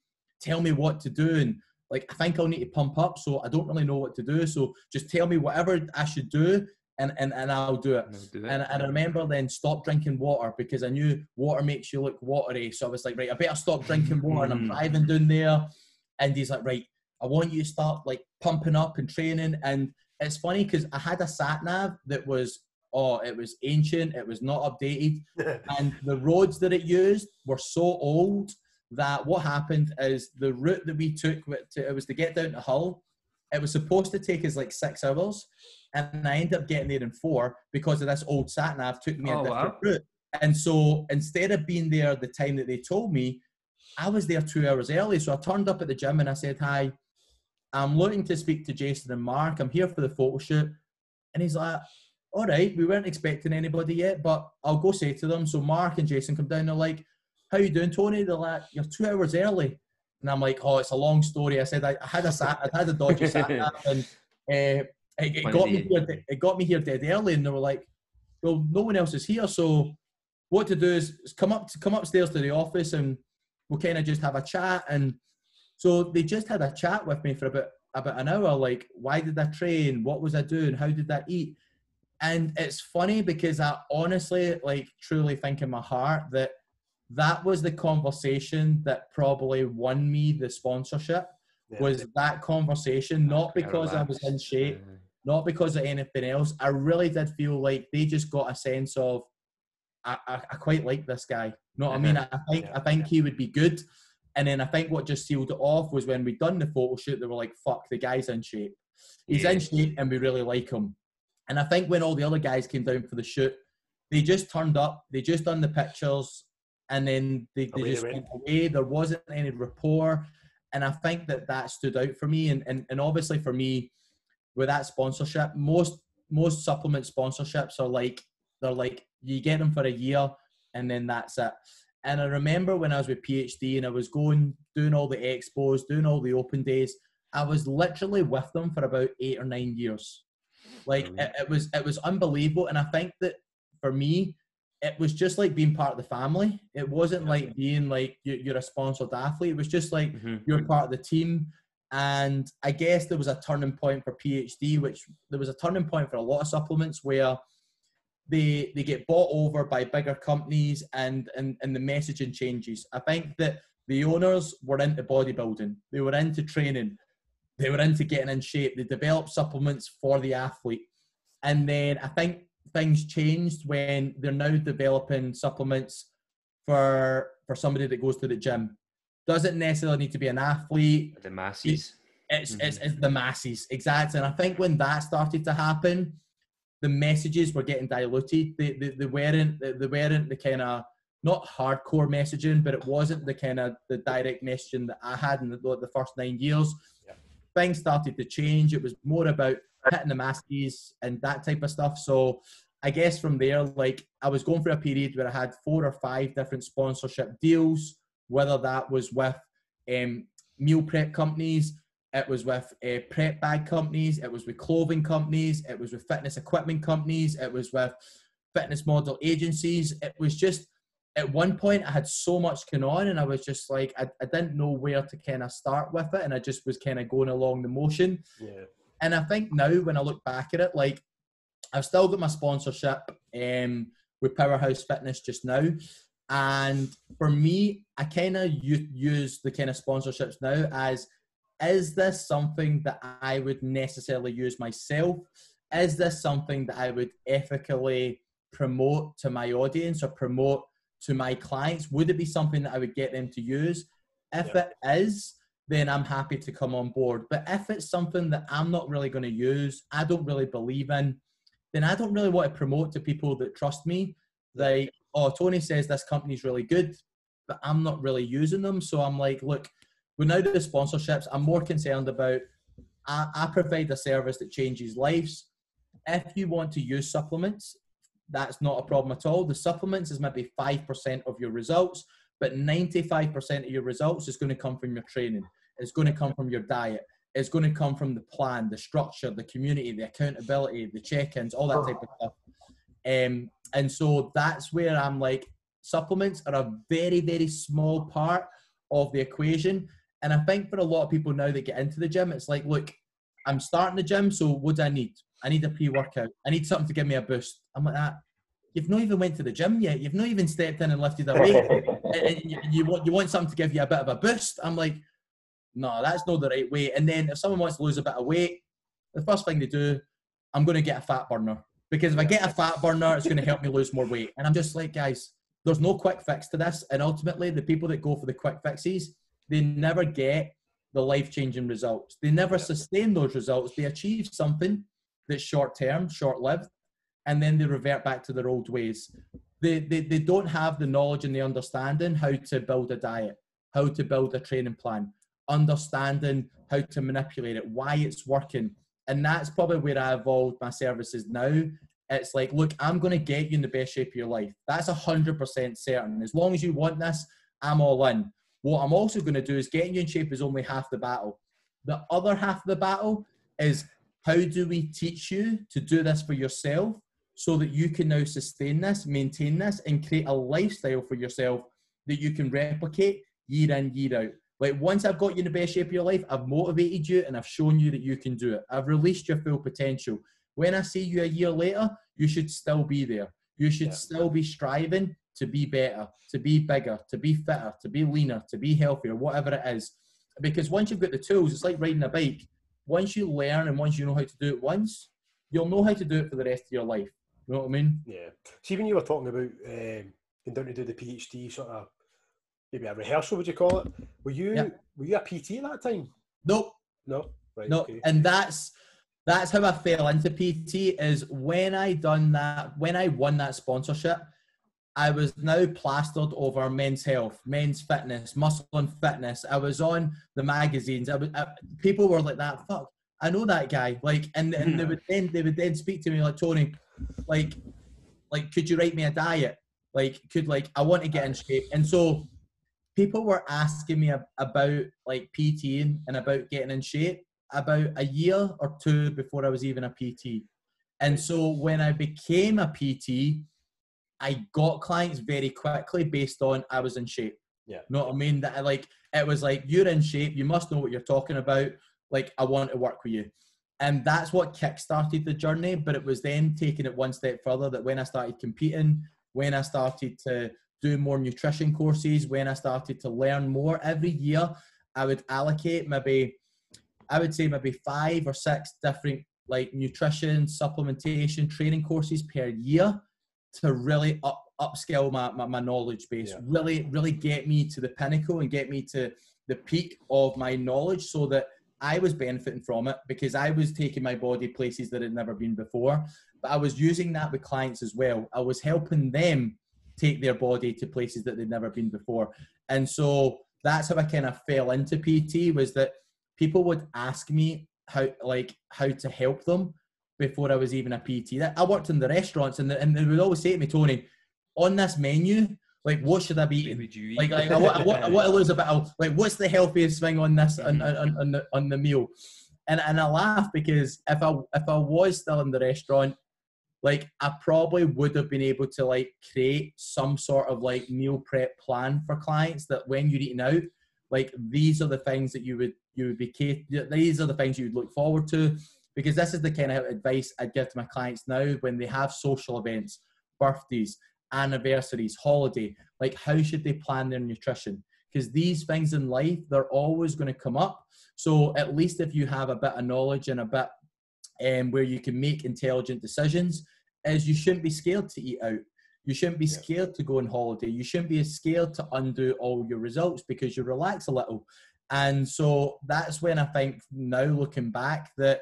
tell me what to do? And like, I think I'll need to pump up. So I don't really know what to do. So just tell me whatever I should do and, and, and I'll do it. Do. And, and I remember then stop drinking water because I knew water makes you look watery. So I was like, right, I better stop drinking water. And I'm Mm. driving down there. And he's like, right, I want you to start like pumping up and training. And it's funny because I had a sat nav that was, oh, it was ancient, it was not updated. <laughs> And the roads that it used were so old that what happened is the route that we took, to, it was to get down to Hull. It was supposed to take us like six hours and I ended up getting there in four because of this old sat nav took me Oh, a different wow. route. And so instead of being there the time that they told me, I was there two hours early. So I turned up at the gym and I said, Hi, I'm looking to speak to Jason and Mark. I'm here for the photo shoot. And he's like, All right, we weren't expecting anybody yet, but I'll go say to them. So Mark and Jason come down. They're like, How you doing, Tony? They're like, You're two hours early. And I'm like, Oh, it's a long story. I said, I, I had a sat, I had a dodgy <laughs> sat nav and uh, it, it got me here. It got me here dead early, and they were like, "Well, no one else is here, so what to do is, is come up to come upstairs to the office, and we'll kind of just have a chat." And so they just had a chat with me for about about an hour. Like, why did I train? What was I doing? How did I eat? And it's funny because I honestly, like, truly think in my heart that that was the conversation that probably won me the sponsorship. Yeah. Was that conversation not because I was in shape, not because of anything else. I really did feel like they just got a sense of, I, I, I quite like this guy. You know what I mean? I, I think I think he would be good. And then I think what just sealed it off was when we'd done the photo shoot, they were like, "Fuck, the guy's in shape. He's in shape, and we really like him." And I think when all the other guys came down for the shoot, they just turned up. They just done the pictures, and then they, they Away just went. went away. There wasn't any rapport, and I think that that stood out for me. And and, and obviously for me, with that sponsorship, most most supplement sponsorships are like they're like you get them for a year and then that's it. And I remember when I was with PhD and I was going doing all the expos, doing all the open days, I was literally with them for about eight or nine years. Like it, it was it was unbelievable. And I think that for me, it was just like being part of the family. It wasn't like being like you- you're a sponsored athlete. It was just like Mhm. you're part of the team. And I guess there was a turning point for PhD, which there was a turning point for a lot of supplements where they they get bought over by bigger companies and and, and the messaging changes. I think that the owners were into bodybuilding, they were into training, they were into getting in shape, they developed supplements for the athlete. And then I think things changed when they're now developing supplements for for somebody that goes to the gym doesn't necessarily need to be an athlete. The masses. It's, mm-hmm. it's, it's the masses, exactly. And I think when that started to happen, the messages were getting diluted. They, they, they weren't they, they weren't the kind of not hardcore messaging, but it wasn't the kind of the direct messaging that I had in the, the first nine years. Yeah. Things started to change. It was more about hitting the masses and that type of stuff. So I guess from there, like I was going through a period where I had four or five different sponsorship deals, whether that was with um, meal prep companies, it was with uh, prep bag companies, it was with clothing companies, it was with fitness equipment companies, it was with fitness model agencies. It was just at one point I had so much going on and I was just like I, I didn't know where to kind of start with it and I just was kind of going along the motion. Yeah. And I think now when I look back at it, like I've still got my sponsorship um, with Powerhouse Fitness just now. And for me, I kind of use the kind of sponsorships now as is this something that I would necessarily use myself? Is this something that I would ethically promote to my audience or promote to my clients? Would it be something that I would get them to use? If yeah. it is, then I'm happy to come on board. But if it's something that I'm not really going to use, I don't really believe in, then I don't really want to promote to people that trust me. Like, oh, Tony says this company's really good, but I'm not really using them. So I'm like, look, we now do sponsorships. I'm more concerned about I, I provide a service that changes lives. If you want to use supplements, that's not a problem at all. The supplements is maybe 5% of your results, but 95% of your results is going to come from your training. It's going to come from your diet. It's going to come from the plan, the structure, the community, the accountability, the check-ins, all that type of stuff. Um, and so that's where I'm like, supplements are a very, very small part of the equation. And I think for a lot of people now that get into the gym, it's like, look, I'm starting the gym, so what do I need? I need a pre-workout. I need something to give me a boost. I'm like that. You've not even went to the gym yet. You've not even stepped in and lifted a weight, <laughs> and you, you, want you want something to give you a bit of a boost. I'm like, no, that's not the right way. And then if someone wants to lose a bit of weight, the first thing they do, I'm going to get a fat burner because if I get a fat burner, it's going to help me lose more weight. And I'm just like, guys, there's no quick fix to this. And ultimately, the people that go for the quick fixes, they never get the life changing results. They never sustain those results. They achieve something that's short term, short lived, and then they revert back to their old ways. They, they, they don't have the knowledge and the understanding how to build a diet, how to build a training plan, understanding how to manipulate it, why it's working. And that's probably where I evolved my services now. It's like, look, I'm going to get you in the best shape of your life. That's 100% certain. As long as you want this, I'm all in. What I'm also going to do is getting you in shape is only half the battle. The other half of the battle is how do we teach you to do this for yourself so that you can now sustain this, maintain this, and create a lifestyle for yourself that you can replicate year in, year out. Like once I've got you in the best shape of your life, I've motivated you and I've shown you that you can do it. I've released your full potential. When I see you a year later, you should still be there. You should yeah. still be striving to be better, to be bigger, to be fitter, to be leaner, to be healthier, whatever it is. Because once you've got the tools, it's like riding a bike. Once you learn and once you know how to do it once, you'll know how to do it for the rest of your life. You know what I mean? Yeah. See, when you were talking about um, going down to do the PhD, sort of maybe a rehearsal, would you call it? Were you were you a PT at that time? Nope. No. Right. No. Okay. And that's that's how I fell into PT. Is when I done that, when I won that sponsorship, I was now plastered over men's health, men's fitness, muscle and fitness. I was on the magazines. I was, I, people were like that. Fuck, I know that guy. Like, and, and they hmm. would then they would then speak to me like Tony, like, like could you write me a diet? Like, could like I want to get in shape. And so people were asking me about like PT and about getting in shape about a year or two before I was even a PT. And so when I became a PT, I got clients very quickly based on I was in shape. Yeah. You know what I mean? That I like it was like you're in shape, you must know what you're talking about. Like I want to work with you. And that's what kick-started the journey. But it was then taking it one step further that when I started competing, when I started to do more nutrition courses, when I started to learn more every year, I would allocate maybe I would say maybe five or six different like nutrition, supplementation, training courses per year to really up upskill my, my, my knowledge base, Yeah. really, really get me to the pinnacle and get me to the peak of my knowledge so that I was benefiting from it because I was taking my body places that had never been before. But I was using that with clients as well. I was helping them take their body to places that they'd never been before. And so that's how I kind of fell into PT was that people would ask me how like how to help them before I was even a PT. That- I worked in the restaurants and, the, and they would always say to me, Tony, on this menu, like what should I be eating? would you eat? Like, like I, want, I, want, I want to lose a bit of like what's the healthiest thing on this on, on, on, the, on the meal and and I laugh because if I if I was still in the restaurant like I probably would have been able to like create some sort of like meal prep plan for clients that when you're eating out like these are the things that you would you would be these are the things you would look forward to because this is the kind of advice I'd give to my clients now when they have social events birthdays anniversaries holiday like how should they plan their nutrition? Because these things in life they're always going to come up. So at least if you have a bit of knowledge and a bit um, where you can make intelligent decisions is you shouldn't be scared to eat out. You shouldn't be scared to go on holiday. You shouldn't be scared to undo all your results because you relax a little. And so that's when i think now looking back that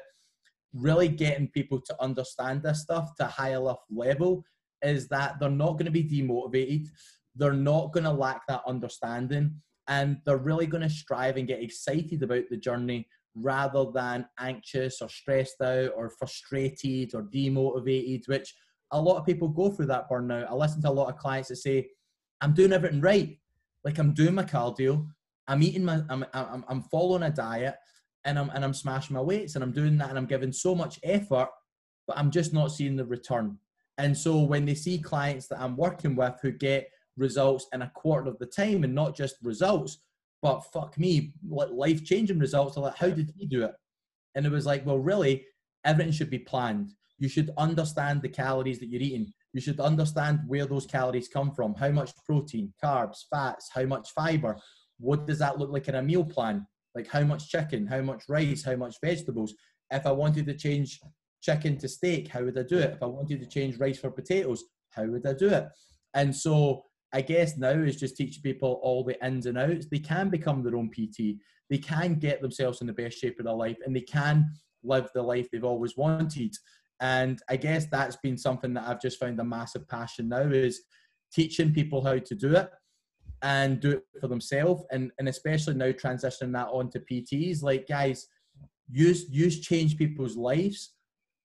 really getting people to understand this stuff to a high enough level is that they're not going to be demotivated. They're not going to lack that understanding and they're really going to strive and get excited about the journey rather than anxious or stressed out or frustrated or demotivated which a lot of people go through that burnout. I listen to a lot of clients that say i'm doing everything right. Like i'm doing my cardio. I'm eating my i'm, I'm, I'm following a diet and I'm, and I'm smashing my weights and i'm doing that and i'm giving so much effort but i'm just not seeing the return. And so when they see clients that i'm working with who get results in a quarter of the time and not just results but fuck me life changing results they're like how did he do it? And it was like well really everything should be planned. You should understand the calories that you're eating. You should understand where those calories come from. How much protein carbs fats how much fiber. What does that look like in a meal plan like how much chicken how much rice how much vegetables. If i wanted to change chicken to steak how would i do it? If i wanted to change rice for potatoes how would i do it? And so i guess now is just teaching people all the ins and outs. They can become their own pt they can get themselves in the best shape of their life and they can live the life they've always wanted. And i guess that's been something that i've just found a massive passion now is teaching people how to do it and do it for themselves and, and especially now transitioning that onto pts like guys use use change people's lives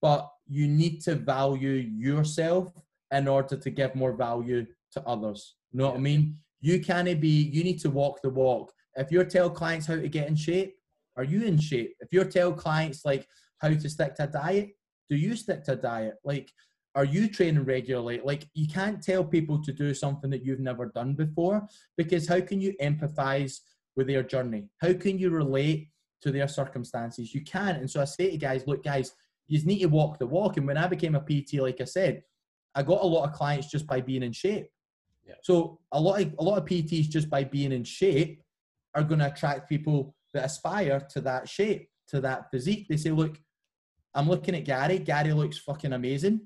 but you need to value yourself in order to give more value to others. You know what i mean? You can't be you need to walk the walk. If you're tell clients how to get in shape are you in shape? If you're tell clients like how to stick to a diet do you stick to a diet? Like are you training regularly? Like you can't tell people to do something that you've never done before because how can you empathize with their journey? How can you relate to their circumstances? You can. And so i say to guys look guys you need to walk the walk. And when i became a pt like i said i got a lot of clients just by being in shape. Yeah. so a lot of a lot of pts just by being in shape are going to attract people that aspire to that shape to that physique. They say look i'm looking at gary. Gary looks fucking amazing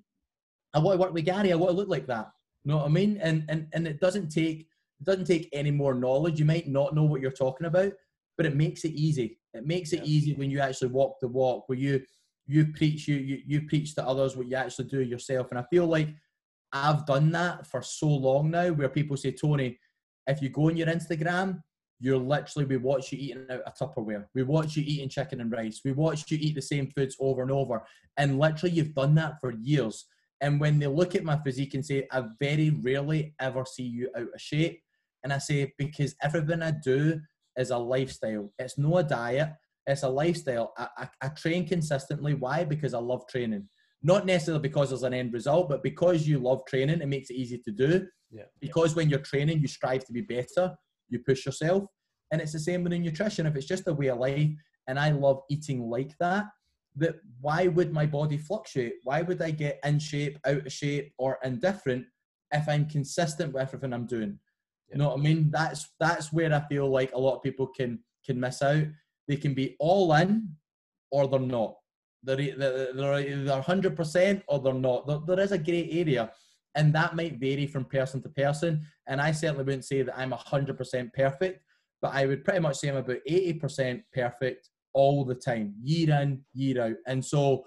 I want to work with Gary. I want to look like that. You know what I mean? And and and it doesn't take it doesn't take any more knowledge. You might not know what you're talking about, but it makes it easy. It makes it Yeah. easy when you actually walk the walk, where you you preach you, you you preach to others what you actually do yourself. And I feel like I've done that for so long now, where people say, Tony, if you go on your Instagram, you're literally we watch you eating out a Tupperware. We watch you eating chicken and rice. We watch you eat the same foods over and over. And literally you've done that for years. And when they look at my physique and say, I very rarely ever see you out of shape. And I say, because everything I do is a lifestyle. It's no a diet, it's a lifestyle. I, I, I train consistently. Why? Because I love training. Not necessarily because there's an end result, but because you love training, it makes it easy to do. Yeah. Because when you're training, you strive to be better, you push yourself. And it's the same with nutrition. If it's just a way of life and I love eating like that, that why would my body fluctuate? Why would I get in shape, out of shape, or indifferent if I'm consistent with everything I'm doing? You know what I mean? That's that's where I feel like a lot of people can can miss out. They can be all in, or they're not. They're they're they're either hundred percent or they're not. There, there is a grey area, And that might vary from person to person. And I certainly wouldn't say that I'm 100% perfect, but I would pretty much say I'm about 80% perfect all the time, year in, year out. And so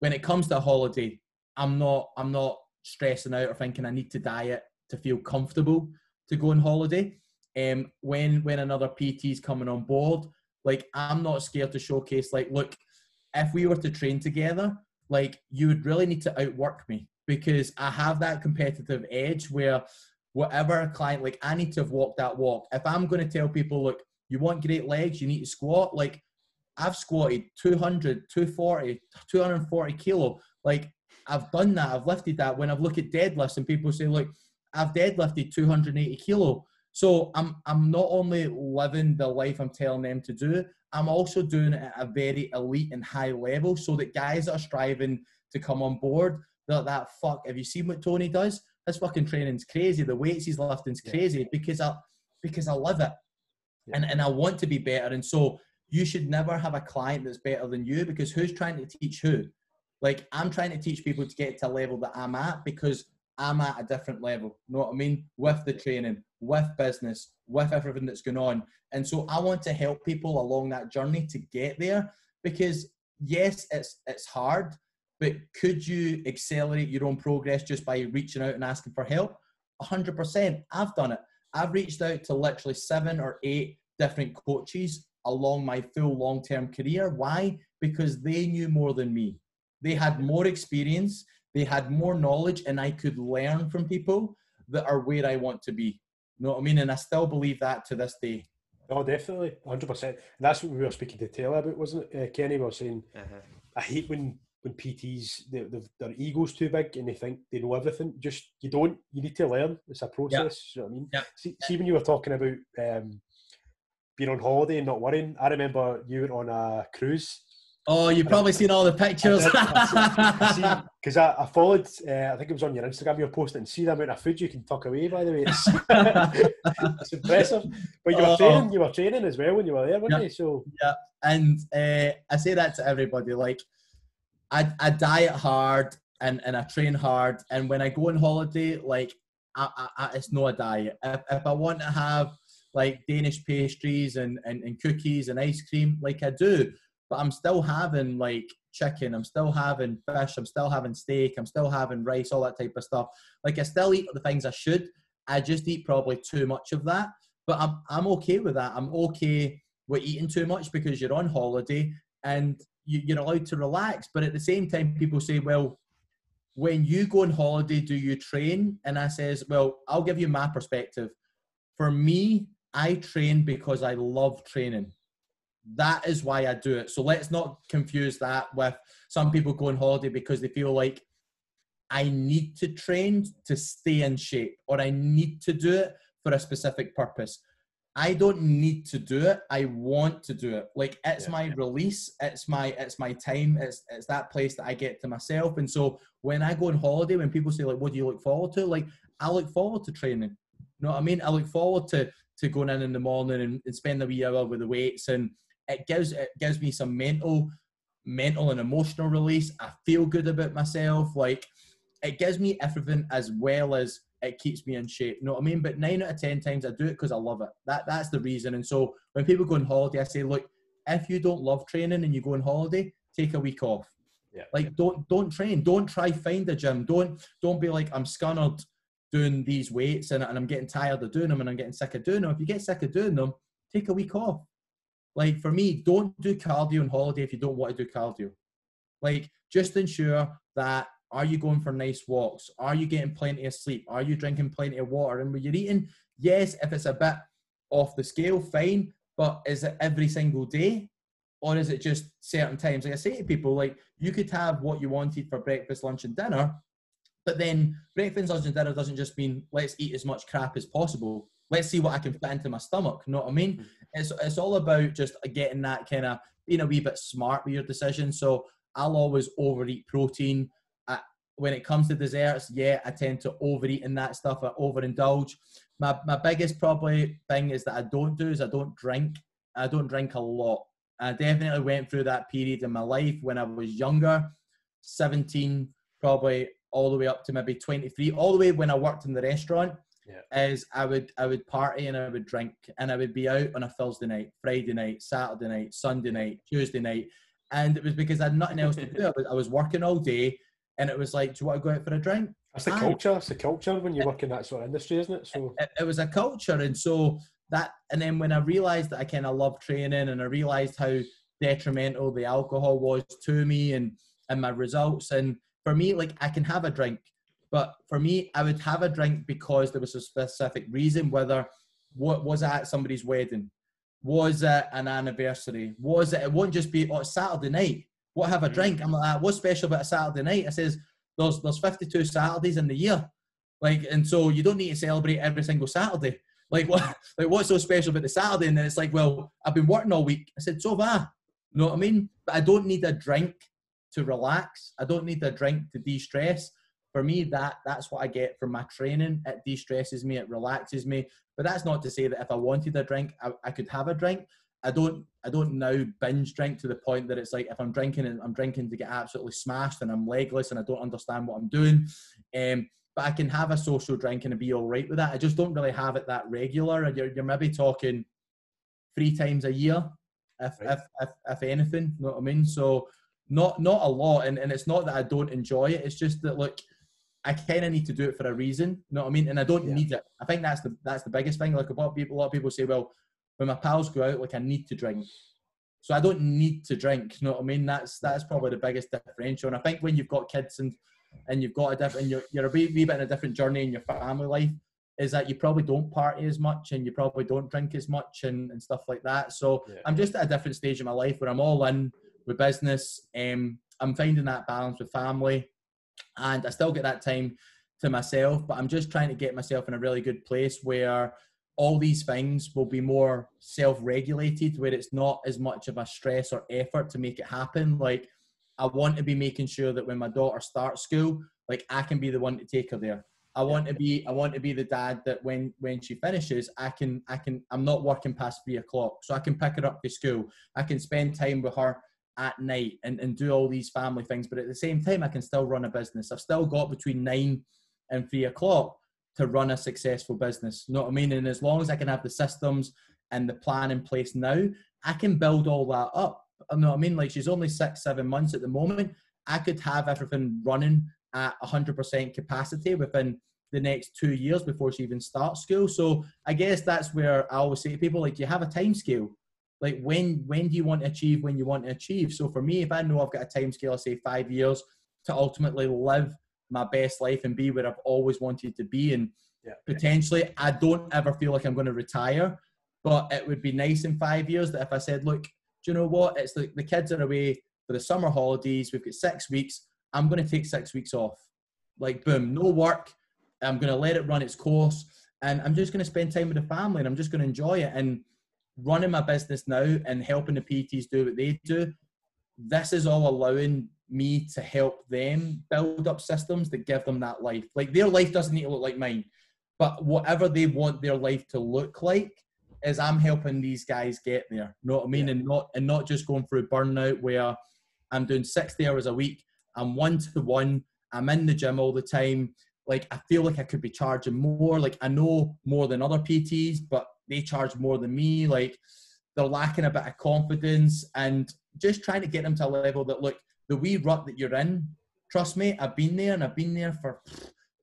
when it comes to a holiday, I'm not I'm not stressing out or thinking I need to diet to feel comfortable to go on holiday. Um, when when another PT is coming on board, like I'm not scared to showcase. Like, look, if we were to train together, like you would really need to outwork me because I have that competitive edge where whatever a client like I need to have walked that walk. If I'm going to tell people, look, you want great legs, you need to squat. Like I've squatted 200, 240, 240 kilo. Like I've done that. I've lifted that. When I've looked at deadlifts and people say, look, I've deadlifted 280 kilo. So I'm I'm not only living the life I'm telling them to do, I'm also doing it at a very elite and high level so that guys that are striving to come on board, they're that fuck, have you seen what Tony does? This fucking training's crazy. The weights he's lifting's crazy yeah. because I because I love it. Yeah. And and I want to be better. And so you should never have a client that's better than you because who's trying to teach who? Like I'm trying to teach people to get to a level that I'm at because I'm at a different level. You know what I mean? With the training, with business, with everything that's going on. And so I want to help people along that journey to get there because yes, it's it's hard, but could you accelerate your own progress just by reaching out and asking for help? 100%. I've done it. I've reached out to literally seven or eight different coaches along my full long term career. Why? Because they knew more than me. They had more experience, they had more knowledge, and I could learn from people that are where I want to be. You know what I mean? And I still believe that to this day. Oh, definitely, hundred percent. That's what we were speaking to Taylor about, wasn't it? Uh, Kenny was saying, uh-huh. I hate when when PTs they, their ego's too big and they think they know everything. Just you don't. You need to learn. It's a process. You know what I mean? Yeah. See, see, when you were talking about um, being on holiday and not worrying. I remember you were on a cruise Oh, you've probably seen all the pictures. Because <laughs> I, I, followed, uh, I think it was on your Instagram, you were posting, see the amount of food you can tuck away, by the way. It's, <laughs> it's impressive. But you were oh. training, you were training as well when you were there, weren't yeah. you? So Yeah, and uh, I say that to everybody, like, I, I diet hard and, and I train hard. And when I go on holiday, like, I, I, it's not a diet. If, if I want to have, like, Danish pastries and, and, and cookies and ice cream, like I do, but I'm still having like chicken, I'm still having fish, I'm still having steak, I'm still having rice, all that type of stuff. Like I still eat the things I should. I just eat probably too much of that. But I'm I'm okay with that. I'm okay with eating too much because you're on holiday and you, you're allowed to relax. But at the same time, people say, well, when you go on holiday, do you train? And I says, well, I'll give you my perspective. For me, I train because I love training. That is why I do it. So let's not confuse that with some people go on holiday because they feel like I need to train to stay in shape or I need to do it for a specific purpose. I don't need to do it. I want to do it. Like it's yeah, my yeah. release. It's my it's my time. It's it's that place that I get to myself. And so when I go on holiday, when people say like, "What do you look forward to?" Like I look forward to training. You know what I mean? I look forward to to going in in the morning and, and spend the wee hour with the weights and it gives it gives me some mental mental and emotional release. I feel good about myself. Like it gives me everything as well as it keeps me in shape. You know what I mean? But nine out of ten times I do it because I love it. That that's the reason. And so when people go on holiday, I say, look, if you don't love training and you go on holiday, take a week off. Yeah. Like don't don't train. Don't try find a gym. Don't don't be like I'm scunnered doing these weights and, and I'm getting tired of doing them and I'm getting sick of doing them. If you get sick of doing them, take a week off. Like for me, don't do cardio on holiday if you don't want to do cardio. Like just ensure that are you going for nice walks? Are you getting plenty of sleep? Are you drinking plenty of water? And when you're eating, yes, if it's a bit off the scale, fine. But is it every single day? Or is it just certain times? Like I say to people, like you could have what you wanted for breakfast, lunch, and dinner, but then breakfast, lunch, and dinner doesn't just mean let's eat as much crap as possible let's see what I can fit into my stomach. You know what I mean? Mm-hmm. It's it's all about just getting that kind of being a wee bit smart with your decisions. So I'll always overeat protein. I, when it comes to desserts, yeah, I tend to overeat in that stuff. I overindulge. My my biggest probably thing is that I don't do is I don't drink. I don't drink a lot. I definitely went through that period in my life when I was younger, 17, probably all the way up to maybe 23, all the way when I worked in the restaurant. Yeah. Is I would I would party and I would drink and I would be out on a Thursday night, Friday night, Saturday night, Sunday night, Tuesday night, and it was because I had nothing else to do. I was, I was working all day, and it was like, do you want to go out for a drink? That's the culture. That's the culture when you work in that sort of industry, isn't it? So it, it was a culture and so that and then when i realized that i kind of love training and i realized how detrimental the alcohol was to me and and my results and for me like i can have a drink but for me i would have a drink because there was a specific reason whether what was it at somebody's wedding was it an anniversary was it it won't just be oh saturday night what have a drink i'm like "Ah, what's special about a saturday night i says there's there's 52 saturdays in the year like, and so you don't need to celebrate every single Saturday. Like, <laughs> what? Like, what's so special about the Saturday? And then it's like, well, I've been working all week. I said, so have I. You know what I mean? But I don't need a drink to relax. I don't need a drink to de-stress. For me, that that's what I get from my training. It de-stresses me. It relaxes me. But that's not to say that if I wanted a drink, I, I could have a drink. I don't. I don't now binge drink to the point that it's like if I'm drinking and I'm drinking to get absolutely smashed and I'm legless and I don't understand what I'm doing. Um, but I can have a social drink and be all right with that. I just don't really have it that regular. You're, you're maybe talking three times a year, if, Right. if, if, if anything, you know what I mean? So not not a lot. And, and it's not that I don't enjoy it. It's just that, look, I kind of need to do it for a reason. You know what I mean? And I don't Yeah. need it. I think that's the that's the biggest thing. Like a lot of people, a lot of people say, well, when my pals go out, like I need to drink. So I don't need to drink. You know what I mean? That's that's probably the biggest differential. And I think when you've got kids and and you've got a different, you're, you're a wee, wee bit in a different journey in your family life, is that you probably don't party as much and you probably don't drink as much and, and stuff like that. So Yeah. I'm just at a different stage in my life where I'm all in with business. Um, I'm finding that balance with family, and I still get that time to myself. But I'm just trying to get myself in a really good place where all these things will be more self-regulated, where it's not as much of a stress or effort to make it happen. Like I want to be making sure that when my daughter starts school, like I can be the one to take her there. I want to be I want to be the dad that when when she finishes, I can I can I'm not working past three o'clock, so I can pick her up to school. I can spend time with her at night and, and do all these family things, but at the same time, I can still run a business. I've still got between nine and three o'clock to run a successful business. You know what I mean? And as long as I can have the systems and the plan in place now, I can build all that up. You know what I mean? Like she's only six, seven months at the moment. I could have everything running at 100% capacity within the next two years before she even starts school. So I guess that's where I always say to people, like, you have a time scale. Like when when do you want to achieve when you want to achieve? So for me, if I know I've got a time scale, of say five years to ultimately live my best life and be where I've always wanted to be, and Yeah. potentially I don't ever feel like I'm going to retire, but it would be nice in five years that if I said, look, do you know what? It's like the kids are away for the summer holidays. We've got six weeks. I'm going to take six weeks off. Like boom, no work. I'm going to let it run its course, and I'm just going to spend time with the family, and I'm just going to enjoy it. And running my business now and helping the PTs do what they do, this is all allowing me to help them build up systems that give them that life. Like their life doesn't need to look like mine, but whatever they want their life to look like is I'm helping these guys get there. You Know what I mean? And not and not just going through burnout where I'm doing 60 hours a week, I'm one to one, I'm in the gym all the time. Like I feel like I could be charging more. Like I know more than other PTs, but they charge more than me. Like they're lacking a bit of confidence and just trying to get them to a level that look, the wee rut that you're in, trust me, I've been there and I've been there for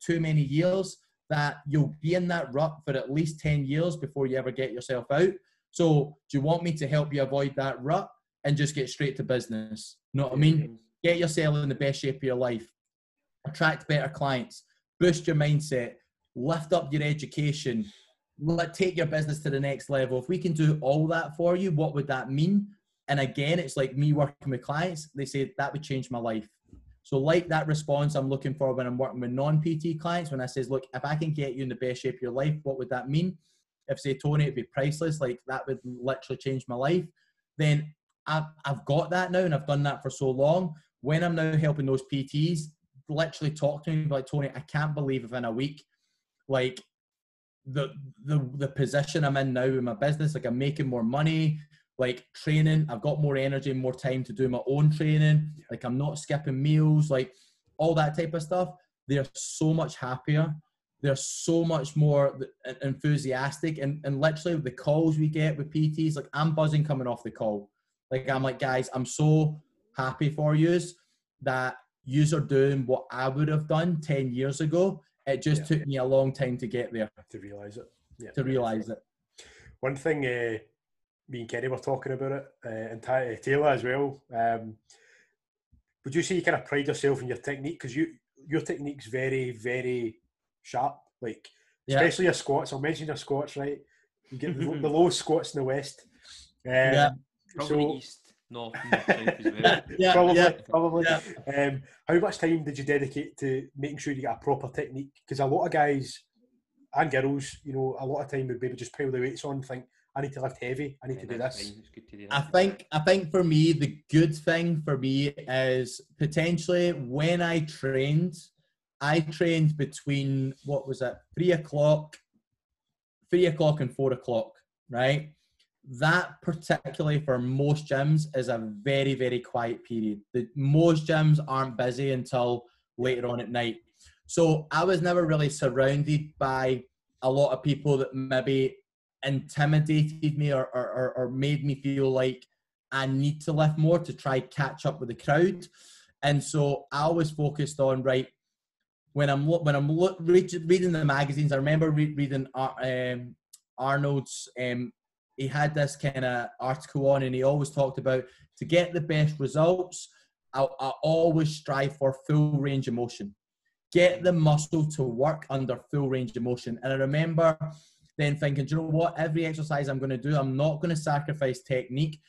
too many years that you'll be in that rut for at least 10 years before you ever get yourself out. So do you want me to help you avoid that rut and just get straight to business? You Know what I mean? Get yourself in the best shape of your life, attract better clients, boost your mindset, lift up your education, let take your business to the next level. If we can do all that for you, what would that mean? And again, it's like me working with clients. They say that would change my life. So, like that response I'm looking for when I'm working with non-PT clients, when I says, "Look, if I can get you in the best shape of your life, what would that mean?" If say Tony, it'd be priceless. Like that would literally change my life. Then I've, I've got that now, and I've done that for so long. When I'm now helping those PTs, literally talk to me like Tony, I can't believe within a week, like the the the position I'm in now in my business, like I'm making more money, like training, I've got more energy and more time to do my own training. Like I'm not skipping meals, like all that type of stuff. they're so much happier. They're so much more enthusiastic, and, and literally the calls we get with PTs, like I'm buzzing coming off the call. Like I'm like, guys, I'm so happy for yous that yous are doing what I would have done 10 years ago. It just yeah. took me a long time to get there. To realise it. Yeah. To realise it. One thing, uh, me and Kenny were talking about it, uh, and Taylor as well. Um, would you say you kind of pride yourself in your technique? Because you your technique's very, very sharp. Like, yeah. especially your squats. I'll mention your squats, right? You get the, <laughs> the lowest squats in the West. Um, yeah. Probably so, east north, north as well. yeah, probably, yeah. probably. Yeah. Um, how much time did you dedicate to making sure you get a proper technique? Because a lot of guys and girls, you know, a lot of time would maybe just pile the weights on and think, I need to lift heavy. I need yeah, to do this. To do I think I think for me the good thing for me is potentially when I trained, I trained between what was it, three o'clock, three o'clock and four o'clock, right? That particularly for most gyms is a very very quiet period. The, most gyms aren't busy until later on at night. So i was never really surrounded by a lot of people that maybe intimidated me or, or, or made me feel like i need to lift more to try catch up with the crowd. And so i was focused on right when i'm when i'm reading the magazines i remember reading um, arnold's um, he had this kind of article on and he always talked about to get the best results I, I, always strive for full range of motion. Get the muscle to work under full range of motion. And i remember then thinking you know what? Every exercise i'm going to do i'm not going to sacrifice technique.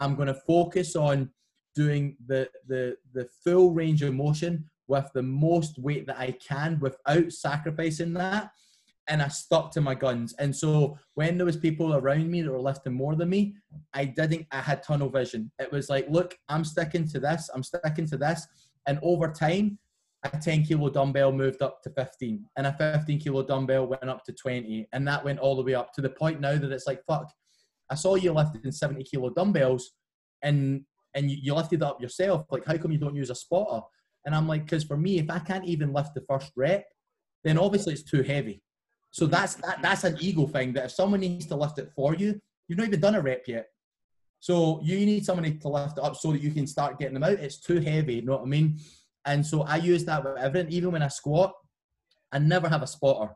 I'm going to focus on doing the, the the full range of motion with the most weight that i can without sacrificing that and I stuck to my guns. And so when there was people around me that were lifting more than me, I didn't. I had tunnel vision. It was like, look, I'm sticking to this. I'm sticking to this. And over time, a 10 kilo dumbbell moved up to 15, and a 15 kilo dumbbell went up to 20, and that went all the way up to the point now that it's like, fuck, I saw you lifting 70 kilo dumbbells, and and you, you lifted up yourself. Like, how come you don't use a spotter? And I'm like, because for me, if I can't even lift the first rep, then obviously it's too heavy. So mm-hmm. that's that, that's an ego thing that if someone needs to lift it for you, you've not even done a rep yet. So you need somebody to lift it up so that you can start getting them out. It's too heavy, you know what I mean? And so I use that with everything. Even when I squat, I never have a spotter.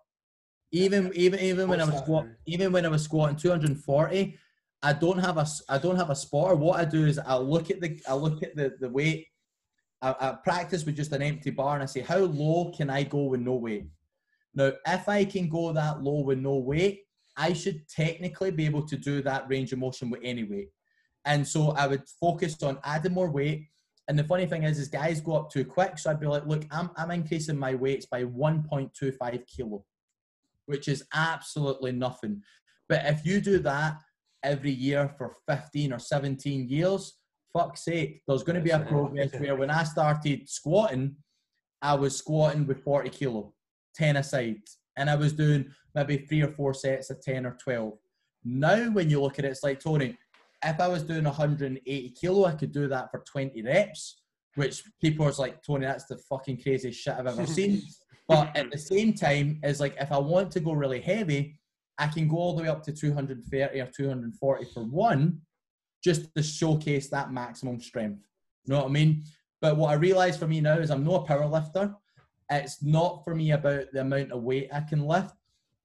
Even even even when I was squat, even when I was squatting 240, I don't have a I don't have a spotter. What I do is I look at the I look at the the weight. I, I practice with just an empty bar and I say, how low can I go with no weight? Now, if I can go that low with no weight, I should technically be able to do that range of motion with any weight. And so I would focus on adding more weight. And the funny thing is, is guys go up too quick. So I'd be like, look, I'm, I'm increasing my weights by 1.25 kilo, which is absolutely nothing. But if you do that every year for 15 or 17 years, fuck's sake, there's going to be a progress <laughs> where when I started squatting, I was squatting with 40 kilo. 10 aside. And I was doing maybe three or four sets of 10 or 12. Now, when you look at it, it's like, Tony, if I was doing 180 kilo, I could do that for 20 reps, which people are like, Tony, that's the fucking craziest shit I've ever <laughs> seen. but at the same time, is like, if I want to go really heavy, I can go all the way up to 230 or 240 for one, just to showcase that maximum strength. You know what I mean? But what I realize for me now is I'm not a power lifter it's not for me about the amount of weight I can lift.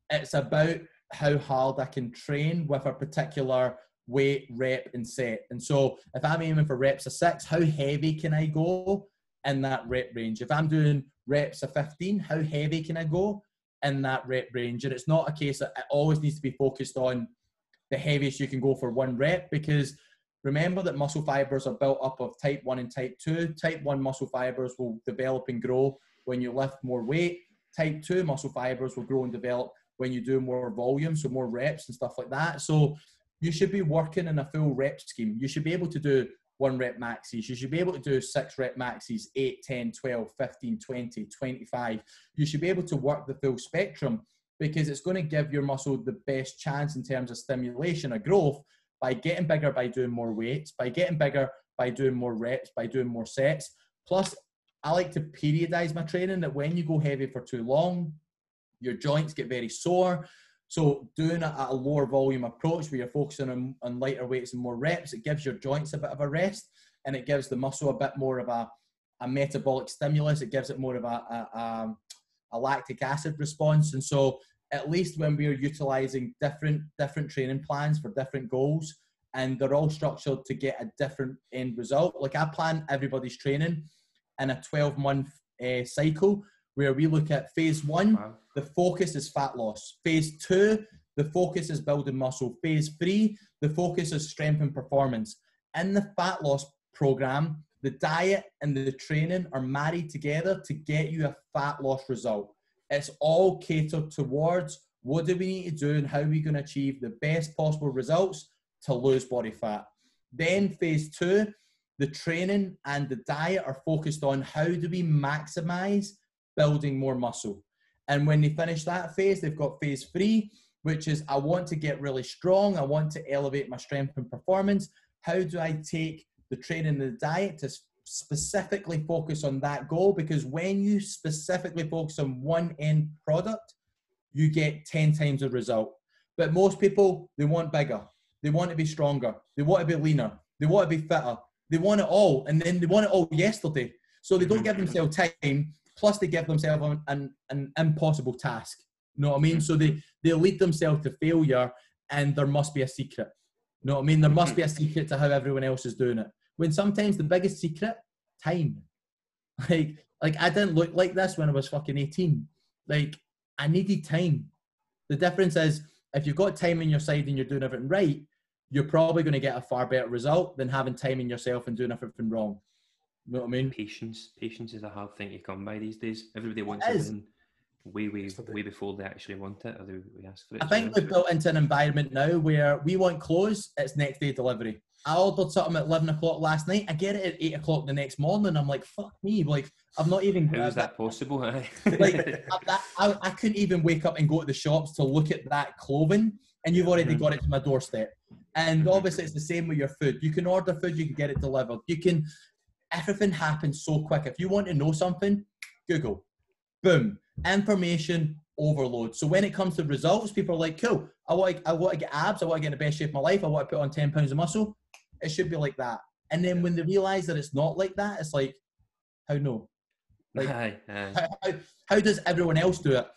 It's about how hard I can train with a particular weight, rep, and set. And so if I'm aiming for reps of six, how heavy can I go in that rep range? If I'm doing reps of 15, how heavy can I go in that rep range? And it's not a case that it always needs to be focused on the heaviest you can go for one rep because remember that muscle fibers are built up of type 1 and type 2. Type 1 muscle fibers will develop and grow when you lift more weight. Type 2 muscle fibers will grow and develop when you do more volume, so more reps and stuff like that. So you should be working in a full rep scheme. You should be able to do one rep maxes. You should be able to do six rep maxes, 8, 10, 12, 15, 20, 25. You should be able to work the full spectrum because it's going to give your muscle the best chance in terms of stimulation or growth by getting bigger by doing more weights, by getting bigger by doing more reps, by doing more sets. Plus, I like to periodize my training that when you go heavy for too long, your joints get very sore. So doing it at a lower volume approach where you're focusing on, on lighter weights and more reps, it gives your joints a bit of a rest and it gives the muscle a bit more of a, a metabolic stimulus. It gives it more of a, a, a, lactic acid response. And so at least when we're utilizing different different training plans for different goals and they're all structured to get a different end result. Like I plan everybody's training in a 12 month uh, cycle where we look at phase one, wow. the focus is fat loss. Phase two, the focus is building muscle. Phase three, the focus is strength and performance. In the fat loss program, the diet and the training are married together to get you a fat loss result. It's all catered towards what do we need to do and how are we going to achieve the best possible results to lose body fat. Then phase two, the training and the diet are focused on how do we maximize building more muscle. And when they finish that phase, they've got phase three, which is I want to get really strong. I want to elevate my strength and performance. How do I take the training and the diet to specifically focus on that goal? Because when you specifically focus on one end product, you get 10 times the result. But most people, they want bigger. They want to be stronger. They want to be leaner. They want to be fitter. They want it all. And then they want it all yesterday. So they don't mm-hmm. give themselves time. Plus, they give themselves an, an, an impossible task. You know what I mean? So they, mm-hmm. they lead themselves to failure and there must be a secret. You know what I mean? There must be a mm-hmm. secret to how everyone else is doing it. When sometimes the biggest secret, time. <laughs> Like, like I didn't look like this when I was fucking 18. Like, I needed time. The difference is if you've got time on your side and you're doing everything right, you're probably going to get a far better result than having time in yourself and doing everything wrong. You know what I mean? Patience. Patience is a hard thing to come by these days. Everybody wants it everything way, way, way before they actually want it or they, we ask for it. I think we've built into an environment now where we want clothes, it's next day delivery. I ordered something at 11 o'clock last night. I get it at 8 o'clock the next morning. I'm like, fuck me. Like, I'm not even. How is that possible? like, <laughs> I, I, I, couldn't even wake up and go to the shops to look at that clothing, and you've already got it to my doorstep. And obviously, it's the same with your food. You can order food, you can get it delivered. You can, everything happens so quick. If you want to know something, Google. Boom. Information overload. So when it comes to results, people are like, cool, I want, to, I want to get abs, I want to get in the best shape of my life, I want to put on 10 pounds of muscle. It should be like that. And then when they realize that it's not like that, it's like, how no? Like, <laughs> aye, aye. How, how, how, does everyone else do it?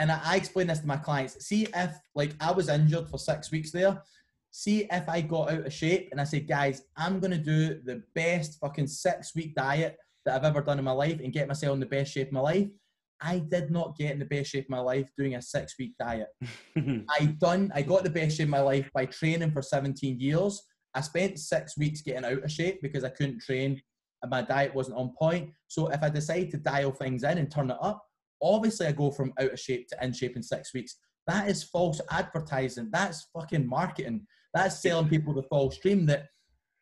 And I, I explain this to my clients. See if, like, I was injured for six weeks there. See if I got out of shape and I said, guys, I'm going to do the best fucking six week diet that I've ever done in my life and get myself in the best shape of my life. I did not get in the best shape of my life doing a six week diet. <laughs> I done, I got the best shape of my life by training for 17 years. I spent six weeks getting out of shape because I couldn't train and my diet wasn't on point. So if I decide to dial things in and turn it up, obviously I go from out of shape to in shape in six weeks. That is false advertising. That's fucking marketing. That's selling people the false dream that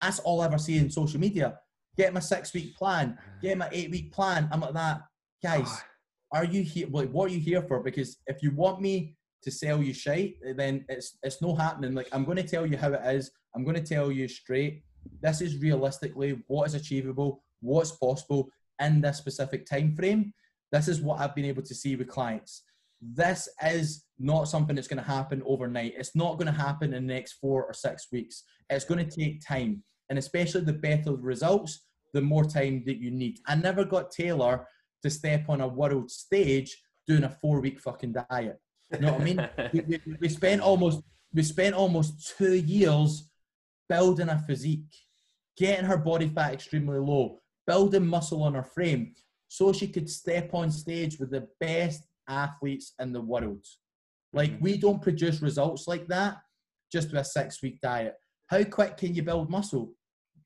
that's all I ever see in social media. Get my six week plan, get my eight week plan. I'm like that. Guys, are you here? Like, what are you here for? Because if you want me to sell you shite, then it's it's no happening. Like I'm going to tell you how it is. I'm going to tell you straight. This is realistically what is achievable, what's possible in this specific time frame. This is what I've been able to see with clients. This is not something that's going to happen overnight. It's not going to happen in the next four or six weeks. It's going to take time. And especially the better the results, the more time that you need. I never got Taylor to step on a world stage doing a four week fucking diet. You know what I mean? <laughs> we, we, we, spent almost we spent almost two years building a physique, getting her body fat extremely low, building muscle on her frame, so she could step on stage with the best athletes in the world. Like mm-hmm. we don't produce results like that just with a six week diet. How quick can you build muscle?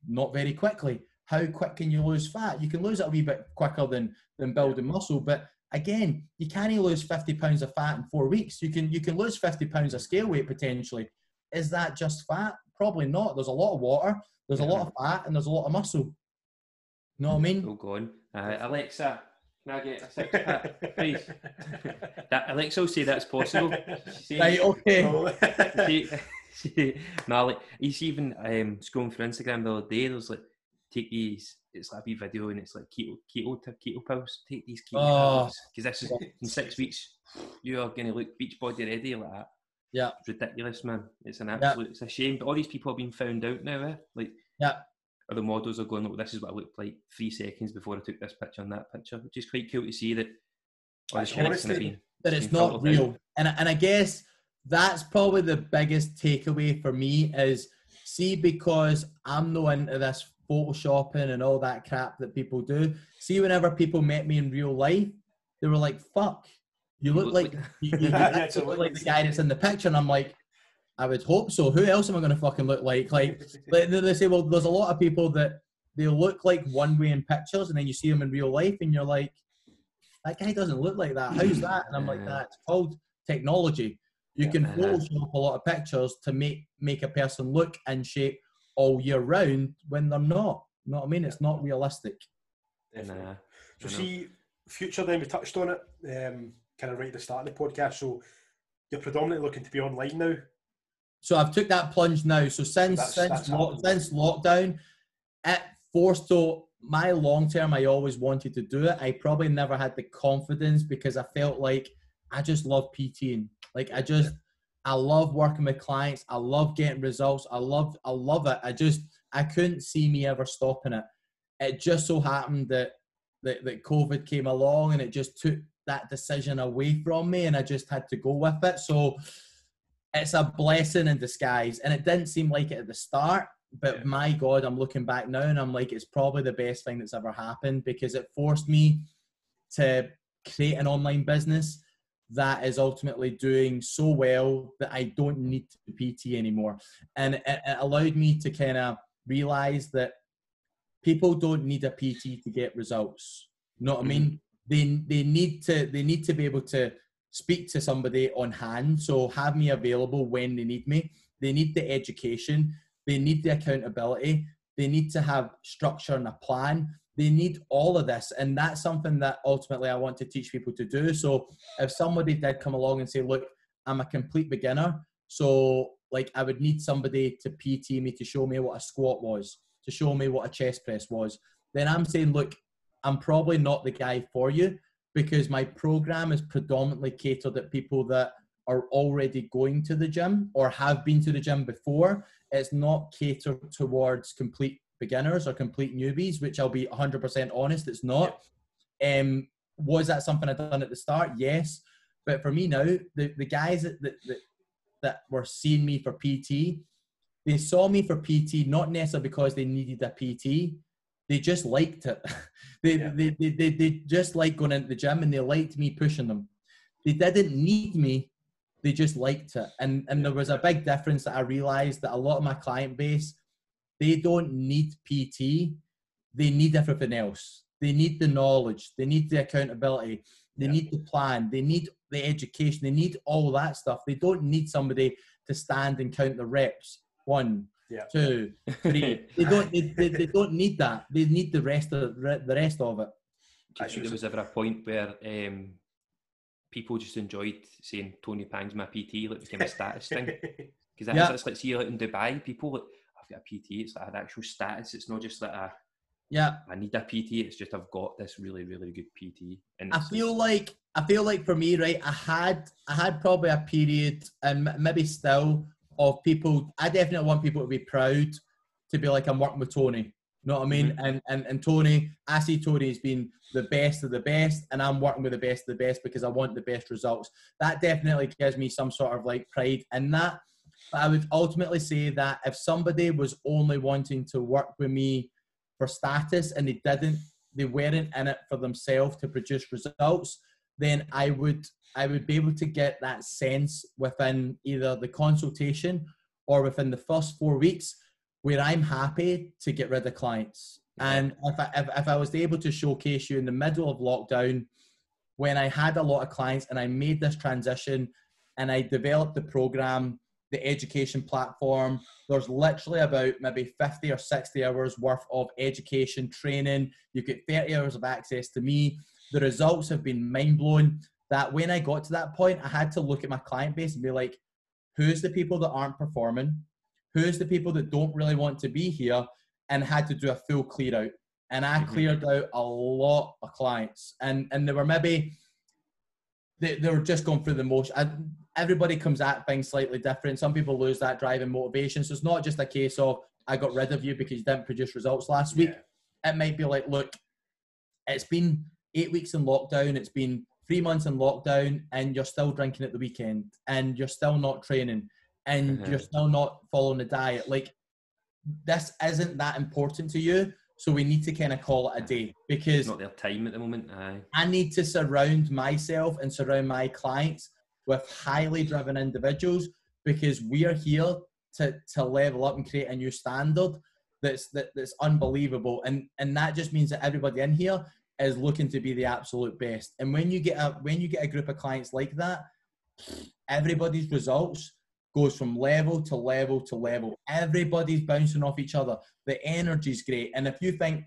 Not very quickly. How quick can you lose fat? You can lose it a wee bit quicker than than building muscle, but again, you can't lose 50 pounds of fat in four weeks. You can you can lose 50 pounds of scale weight potentially. Is that just fat? Probably not. There's a lot of water, there's yeah. a lot of fat, and there's a lot of muscle. You know what I mean? Oh, go on. Uh, Alexa, can I get a six pack, <laughs> please? that Alexa will say that's possible. <laughs> See, right, okay. See, see, no, like, he's even um, scrolling through Instagram the other day. There's like take these. It's like a video, and it's like keto keto keto pills. Take these keto Oh. pills because this is in six weeks. You are going to look beach body ready like that. Yeah. It's ridiculous, man. It's an Yeah. absolute. It's a shame, but all these people have been found out now. Eh? Like, Yeah. Other models are going, "Look, this is what I looked like three seconds before I took this picture and that picture," which is quite cool to see that. Oh, all this Actually, shit's kinda honestly, been- that it's not out. real. And and I guess that's probably the biggest takeaway for me is see because I'm no into this photoshopping and all that crap that people do. See, whenever people met me in real life, they were like, "Fuck, you look like you, you, you <laughs> Yeah, look like the guy that's in the picture." And I'm like, I would hope so. Who else am I going to fucking look like? Like, like they they say, well, there's a lot of people that they look like one way in pictures, and then you see them in real life, and you're like, that guy doesn't look like that. How's that? And I'm like, that's called technology. You Yeah. can. Photoshop a lot of pictures to make make a person look and shape all year round when they're not. You know what I mean? It's not realistic. Definitely. Nah, So see, future then we touched on it, um, kind of right at the start of the podcast. So you're predominantly looking to be online now. So I've took that plunge now. So since That's- since that's happened. since lockdown, it forced to my long term. I always wanted to do it. I probably never had the confidence because I felt like I just love PTing. Like I just I love working with clients. I love getting results. I love I love it. I just I couldn't see me ever stopping it. It just so happened that that, that COVID came along and it just took that decision away from me and I just had to go with it. So it's a blessing in disguise. And it didn't seem like it at the start, but Yeah. my God, I'm looking back now and I'm like, it's probably the best thing that's ever happened because it forced me to create an online business that is ultimately doing so well that I don't need to PT anymore. And it, it allowed me to kind of realize that people don't need a PT to get results. You know what I mm-hmm. mean? They they need to they need to be able to speak to somebody on hand. So have me available when they need me. They need the education. They need the accountability. They need to have structure and a plan. They need all of this. And that's something that ultimately I want to teach people to do. So if somebody did come along and say, look, I'm a complete beginner. So like I would need somebody to PT me to show me what a squat was, to show me what a chest press was. Then I'm saying, look, I'm probably not the guy for you because my program is predominantly catered at people that are already going to the gym or have been to the gym before. It's not catered towards complete beginners or complete newbies, which I'll be 100% honest, it's not. Um, was that something I'd done at the start? Yes. But for me now, the, the guys that, that, that, that were seeing me for PT, they saw me for PT not necessarily because they needed a PT, they just liked it. <laughs> they, Yeah. they, they, they, they just like going into the gym and they liked me pushing them. They didn't need me, they just liked it. And, and there was a big difference that I realized that a lot of my client base, they don't need PT, they need everything else. They need the knowledge, they need the accountability, they Yeah. need the plan, they need the education, they need all that stuff. They don't need somebody to stand and count the reps. One, Yeah. two, three. <laughs> they don't. They, they, they don't need that. They need the rest of the rest of it. Do you think there was ever a point where um, people just enjoyed saying Tony Pang's my PT, like it became a status thing? <laughs> Because that's, Yeah. that's like see like in Dubai, people like I've got a PT. It's like an actual status. It's not just that I, Yeah, I need a PT. It's just I've got this really really good PT. And I feel like I feel like for me, right, I had I had probably a period, and maybe still, of people. I definitely want people to be proud to be like I'm working with Tony. You know what I mean? Mm-hmm. And, and and Tony, I see Tony as being the best of the best, and I'm working with the best of the best because I want the best results. That definitely gives me some sort of like pride in that. But I would ultimately say that if somebody was only wanting to work with me for status and they didn't, they weren't in it for themselves to produce results, then I would I would be able to get that sense within either the consultation or within the first four weeks where I'm happy to get rid of clients. And if I, if, if I was able to showcase you in the middle of lockdown, when I had a lot of clients and I made this transition and I developed the program, the education platform, there's literally about maybe 50 or 60 hours worth of education training. You get 30 hours of access to me. The results have been mind blowing. That when I got to that point, I had to look at my client base and be like, who's the people that aren't performing? Who's the people that don't really want to be here? and had to do a full clear out. And I Mhm. cleared out a lot of clients, and and they were maybe they, they were just going through the motion. I, everybody comes at things slightly different. Some people lose that drive and motivation. So it's not just a case of I got rid of you because you didn't produce results last week. It might be like, look, it's been eight weeks in lockdown. It's been three months in lockdown, and you're still drinking at the weekend, and you're still not training, and Mhm. you're still not following the diet. Like this isn't that important to you. So we need to kind of call it a day because It's not their time at the moment. Aye. I need to surround myself and surround my clients with highly driven individuals because we are here to, to level up and create a new standard that's that, that's unbelievable. And and that just means that everybody in here is looking to be the absolute best. And when you get a when you get a group of clients like that, everybody's results goes from level to level to level. Everybody's bouncing off each other. The energy's great. And if you think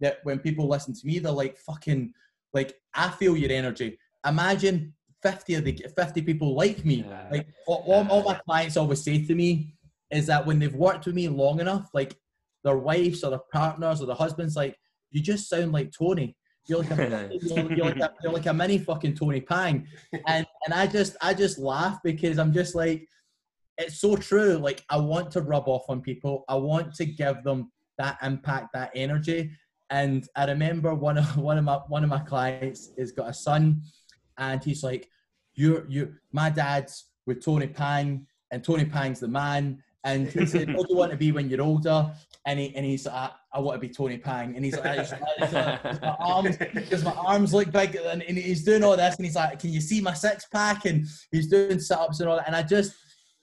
that when people listen to me, they're like fucking like I feel your energy. Imagine 50 of the 50 people like me. Yeah. Like all, all, all my clients always say to me is that when they've worked with me long enough, like their wives or their partners or their husbands, like you just sound like Tony. You're like a, you're, you're like a, you're like a mini fucking Tony Pang, and and I just I just laugh because I'm just like it's so true. Like I want to rub off on people. I want to give them that impact, that energy. And I remember one of <laughs> one of my one of my clients has got a son, and he's like, "You're you, my dad's with Tony Pang, and Tony Pang's the man." And he said, "What do you want to be when you're older?" And he and he's like, "I, want to be Tony Pang." And he's like, he's like, he's like, <laughs> "Does my arms, does my arms look big?" And, and he's doing all this, and he's like, "Can you see my six pack?" And he's doing sit ups and all that. And I just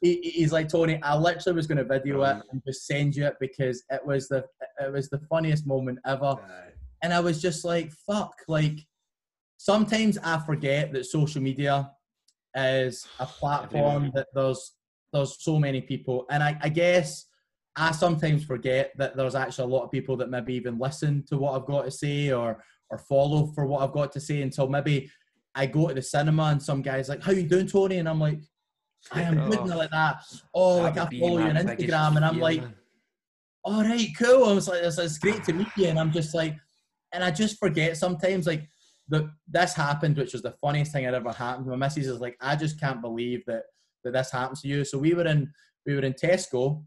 he, he's like Tony. I literally was going to video it and just send you it because it was the it was the funniest moment ever. And I was just like, fuck. Like sometimes I forget that social media is a platform that there's there's so many people, and I, I guess I sometimes forget that there's actually a lot of people that maybe even listen to what I've got to say or or follow for what I've got to say until maybe I go to the cinema and some guy's like, "How you doing, Tony?" And I'm like, "I am good," and like that. Oh, like I That would be follow you on Instagram, and I'm like, all right, cool. I was like, it's, it's great to meet you. And I'm just like, and I just forget sometimes, like, the, this happened, which was the funniest thing that ever happened. My missus is like, I just can't believe that, that this happens to you. So we were in, we were in Tesco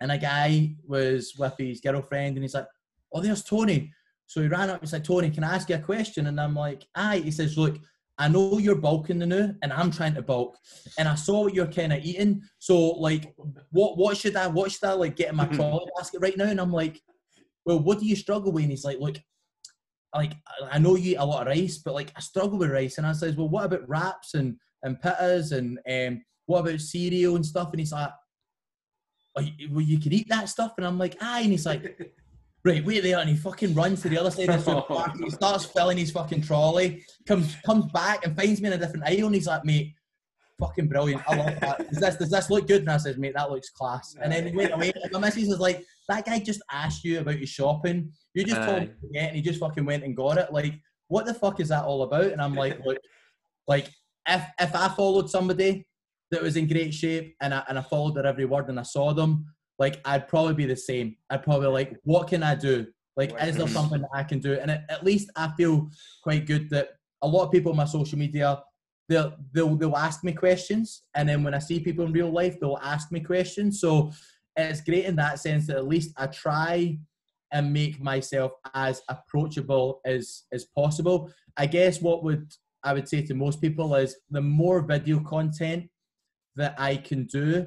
and a guy was with his girlfriend and he's like, oh, there's Tony. So he ran up and said, Tony, can I ask you a question? And I'm like, aye. He says, look, I know you're bulking the new and I'm trying to bulk. And I saw what you're kind of eating. So like, what what should I what should I like get in my trolley basket right now? And I'm like, well, what do you struggle with? And he's like, look, like I- know you eat a lot of rice, but like I struggle with rice. And I says, well, what about wraps and and pittas and um, what about cereal and stuff? And he's like, well, you can eat that stuff. And I'm like, aye. And he's like, right, wait there. And he fucking runs to the other side of the <laughs> supermarket. He starts filling his fucking trolley, comes comes back and finds me in a different aisle. And he's like, mate, fucking brilliant. I love that. Does this, does this look good? And I says, mate, that looks class. And then he went away. And my missus is like, that guy just asked you about your shopping. You just told him to get and he just fucking went and got it. Like, what the fuck is that all about? And I'm like, look, like, if, if I followed somebody that was in great shape and I, and I followed their every word and I saw them, like, I'd probably be the same. I'd probably like, what can I do? Like, is there something that I can do? And at, at least I feel quite good that a lot of people on my social media, they'll, they'll, they'll ask me questions. And then when I see people in real life, they'll ask me questions. So it's great in that sense that at least I try and make myself as approachable as, as possible. I guess what would I would say to most people is the more video content that I can do,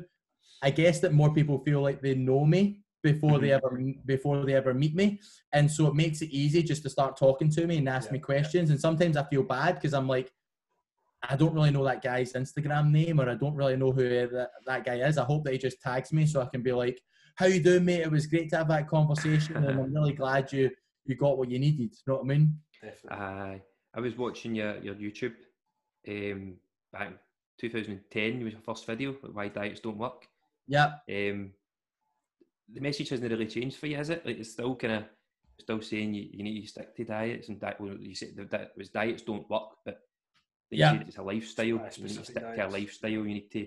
I guess that more people feel like they know me before they ever before they ever meet me, and so it makes it easy just to start talking to me and ask Yeah, me questions. And sometimes I feel bad because I'm like, I don't really know that guy's Instagram name, or I don't really know who that, that guy is. I hope that he just tags me so I can be like, "How you doing, mate? It was great to have that conversation, and I'm <laughs> really glad you you got what you needed." You know what I mean? Definitely. Aye. I was watching your, your YouTube um, back in 2010, was your first video, like Why Diets Don't Work. Yeah, Um, the message hasn't really changed for you, has it? Like it's still kind of still saying you, you need to stick to diets and diet. Well, you said that that was diets don't work, but Yeah. it's a lifestyle. You need to Specific stick to a lifestyle. You need to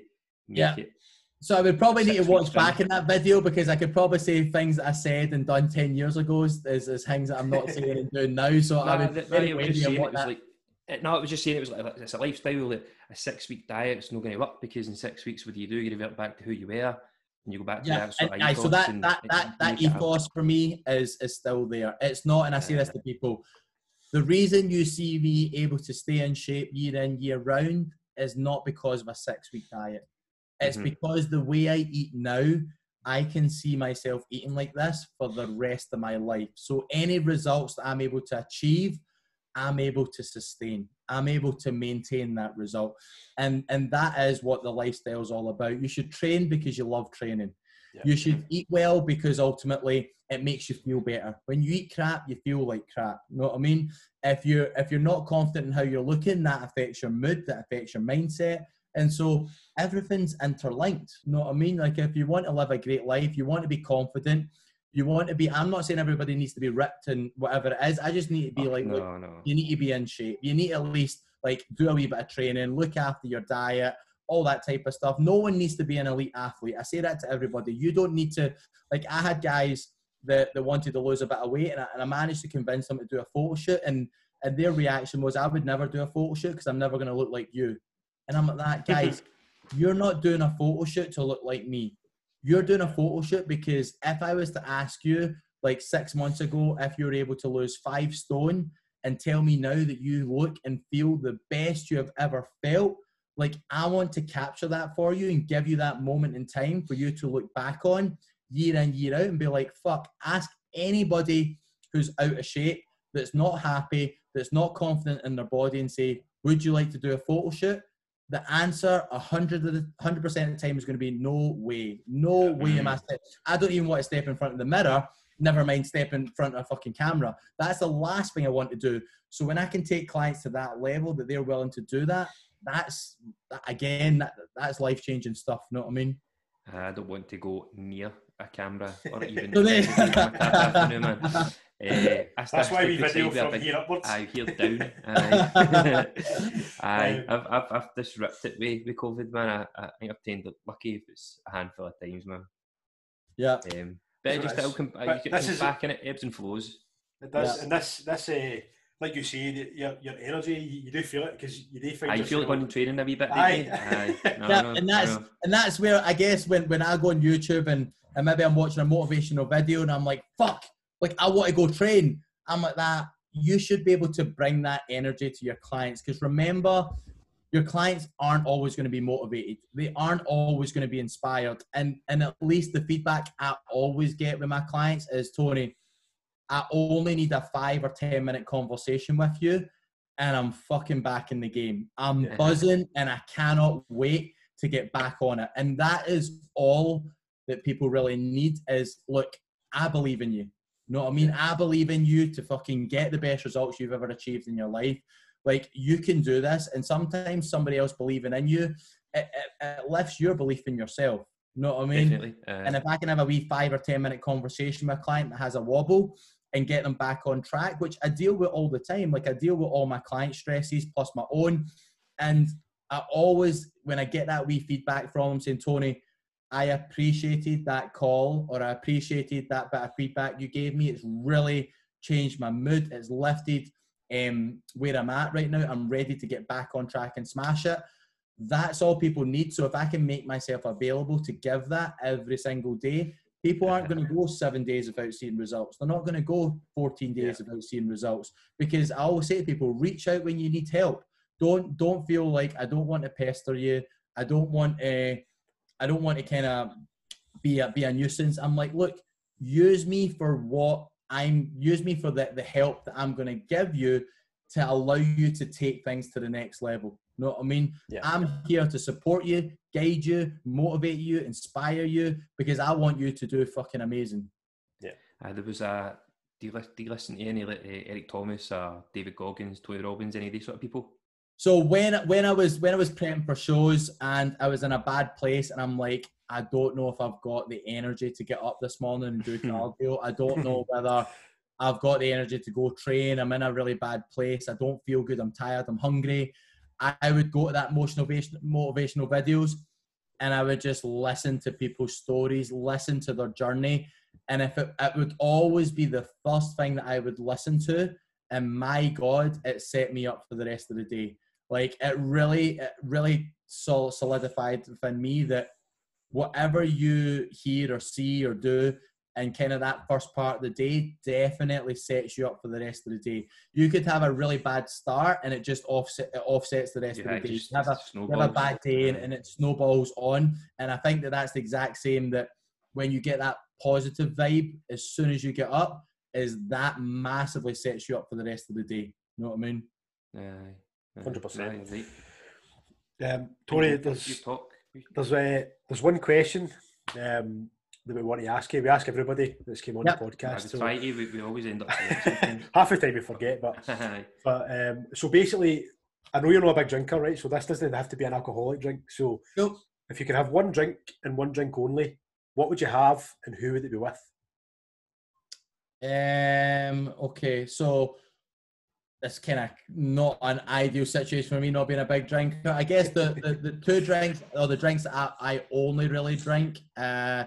make Yeah. it So I would probably need to watch back in that video because I could probably say things that I said and done ten years ago as, as things that I'm not <laughs> saying and doing now. So I would that- very it was wary just of saying what it was that- like, it- no, it was just saying it was like, it's a lifestyle. Like a six week diet, it's not going to work because in six weeks, what do you do? You revert back to who you were, and you go back to yeah, that sort and, of ethos. so that and that that that make it a- ethos for me is is still there. It's not, and I say this to people. The reason you see me able to stay in shape year in year round is not because of a six week diet. It's Mhm. because the way I eat now, I can see myself eating like this for the rest of my life. So any results that I'm able to achieve, I'm able to sustain. I'm able to maintain that result. And and that is what the lifestyle is all about. You should train because you love training. Yeah. You should eat well because ultimately it makes you feel better. When you eat crap, you feel like crap. You know what I mean? If you're if you're not confident in how you're looking, that affects your mood, that affects your mindset. And so everything's interlinked. You know what I mean? Like if you want to live a great life, you want to be confident, you want to be I'm not saying everybody needs to be ripped and whatever it is. I just need to be Oh, like, look, no, no. you need to be in shape. You need to at least like do a wee bit of training, look after your diet, all that type of stuff. No one needs to be an elite athlete. I say that to everybody. You don't need to like I had guys that, that wanted to lose a bit of weight and I, and I managed to convince them to do a photo shoot and and their reaction was I would never do a photo shoot because I'm never going to look like you. And I'm like that <laughs> guys, you're not doing a photo shoot to look like me. You're doing a photo shoot because if I was to ask you like six months ago if you were able to lose five stone and tell me now that you look and feel the best you have ever felt, like I want to capture that for you and give you that moment in time for you to look back on year in, year out and be like, fuck, ask anybody who's out of shape, that's not happy, that's not confident in their body and say, would you like to do a photo shoot? The answer, a hundred of the hundred percent of the time, is going to be no way, no way am I. Mm. Step. I don't even want to step in front of the mirror. Never mind step in front of a fucking camera. That's the last thing I want to do. So when I can take clients to that level that they're willing to do that, that's again, that, that's life changing stuff. You know what I mean? I don't want to go near a camera or <laughs> even. So there- pretend to be on my car afternoon, man. <laughs> Eh, I That's why we statistically video say we're from big- here upwards. <laughs> Aye, here down. Aye, aye. I've, I've, I've just ripped it with, with COVID, man. I, I think I've turned lucky if it's a handful of times, man. Yeah. Um, but it just it's- it'll come, but you this come is- back in it, ebbs and flows. It does, Yeah. and this, this, uh, like you say, the- your, your energy, you, you do feel it because you do find I feel like yourself- going training a wee bit, Aye. don't? Aye. No, yeah, no, and that's know. and that's where I guess when when I go on YouTube and and maybe I'm watching a motivational video and I'm like, fuck, like I want to go train. I'm like that. You should be able to bring that energy to your clients because remember, your clients aren't always going to be motivated. They aren't always going to be inspired. And and at least the feedback I always get with my clients is Tony, I only need a five or ten minute conversation with you, and I'm fucking back in the game. I'm Yeah. buzzing and I cannot wait to get back on it. And that is all that people really need is look, I believe in you. You know what I mean? I believe in you to fucking get the best results you've ever achieved in your life. Like you can do this, and sometimes somebody else believing in you, it, it, it lifts your belief in yourself. You know what I mean? Uh, And if I can have a wee five or ten minute conversation with a client that has a wobble and get them back on track, which I deal with all the time. Like I deal with all my client stresses plus my own. And I always, when I get that wee feedback from them saying, Tony, I appreciated that call or I appreciated that bit of feedback you gave me. It's really changed my mood. It's lifted um, where I'm at right now. I'm ready to get back on track and smash it. That's all people need. So if I can make myself available to give that every single day, people aren't going to go seven days without seeing results. They're not going to go 14 days without seeing results because I always say to people, reach out when you need help. Don't don't feel like I don't want to pester you. I don't want to. I don't want to kind of be a be a nuisance. I'm like, look, use me for what I'm. Use me for the the help that I'm going to give you to allow you to take things to the next level. You know what I mean? Yeah. I'm here to support you, guide you, motivate you, inspire you, because I want you to do fucking amazing. Yeah. Uh, there was a. Do you, do you listen to any like uh, Eric Thomas, uh, David Goggins, Tony Robbins, any of these sort of people? So when when I was when I was prepping for shows and I was in a bad place and I'm like, I don't know if I've got the energy to get up this morning and do <laughs> cardio. I don't know whether I've got the energy to go train. I'm in a really bad place. I don't feel good. I'm tired. I'm hungry. I, I would go to that motivational motivational videos and I would just listen to people's stories, listen to their journey. And if it, it would always be the first thing that I would listen to, and my God, it set me up for the rest of the day. Like it really, it really solidified within me that whatever you hear or see or do and kind of that first part of the day definitely sets you up for the rest of the day. You could have a really bad start and it just offset it offsets the rest Yeah, of the day. just You have a, you have a bad day and, and it snowballs on. And I think that that's the exact same that when you get that positive vibe as soon as you get up, is that massively sets you up for the rest of the day. You know what I mean? Aye, aye. 100%. Aye, right. Um, Tony, there's you talk. You- there's uh, there's one question um, that we want to ask you. We ask everybody that's came on Yep. the podcast. so- try to, we, we always end up <laughs> Half the time we forget, but <laughs> but um, so basically, I know you're not a big drinker, right? So this doesn't have to be an alcoholic drink. So Nope. if you could have one drink and one drink only, what would you have, and who would it be with? Um. Okay. So it's kind of not an ideal situation for me not being a big drinker. I guess the the, the two drinks or the drinks that I, I only really drink uh,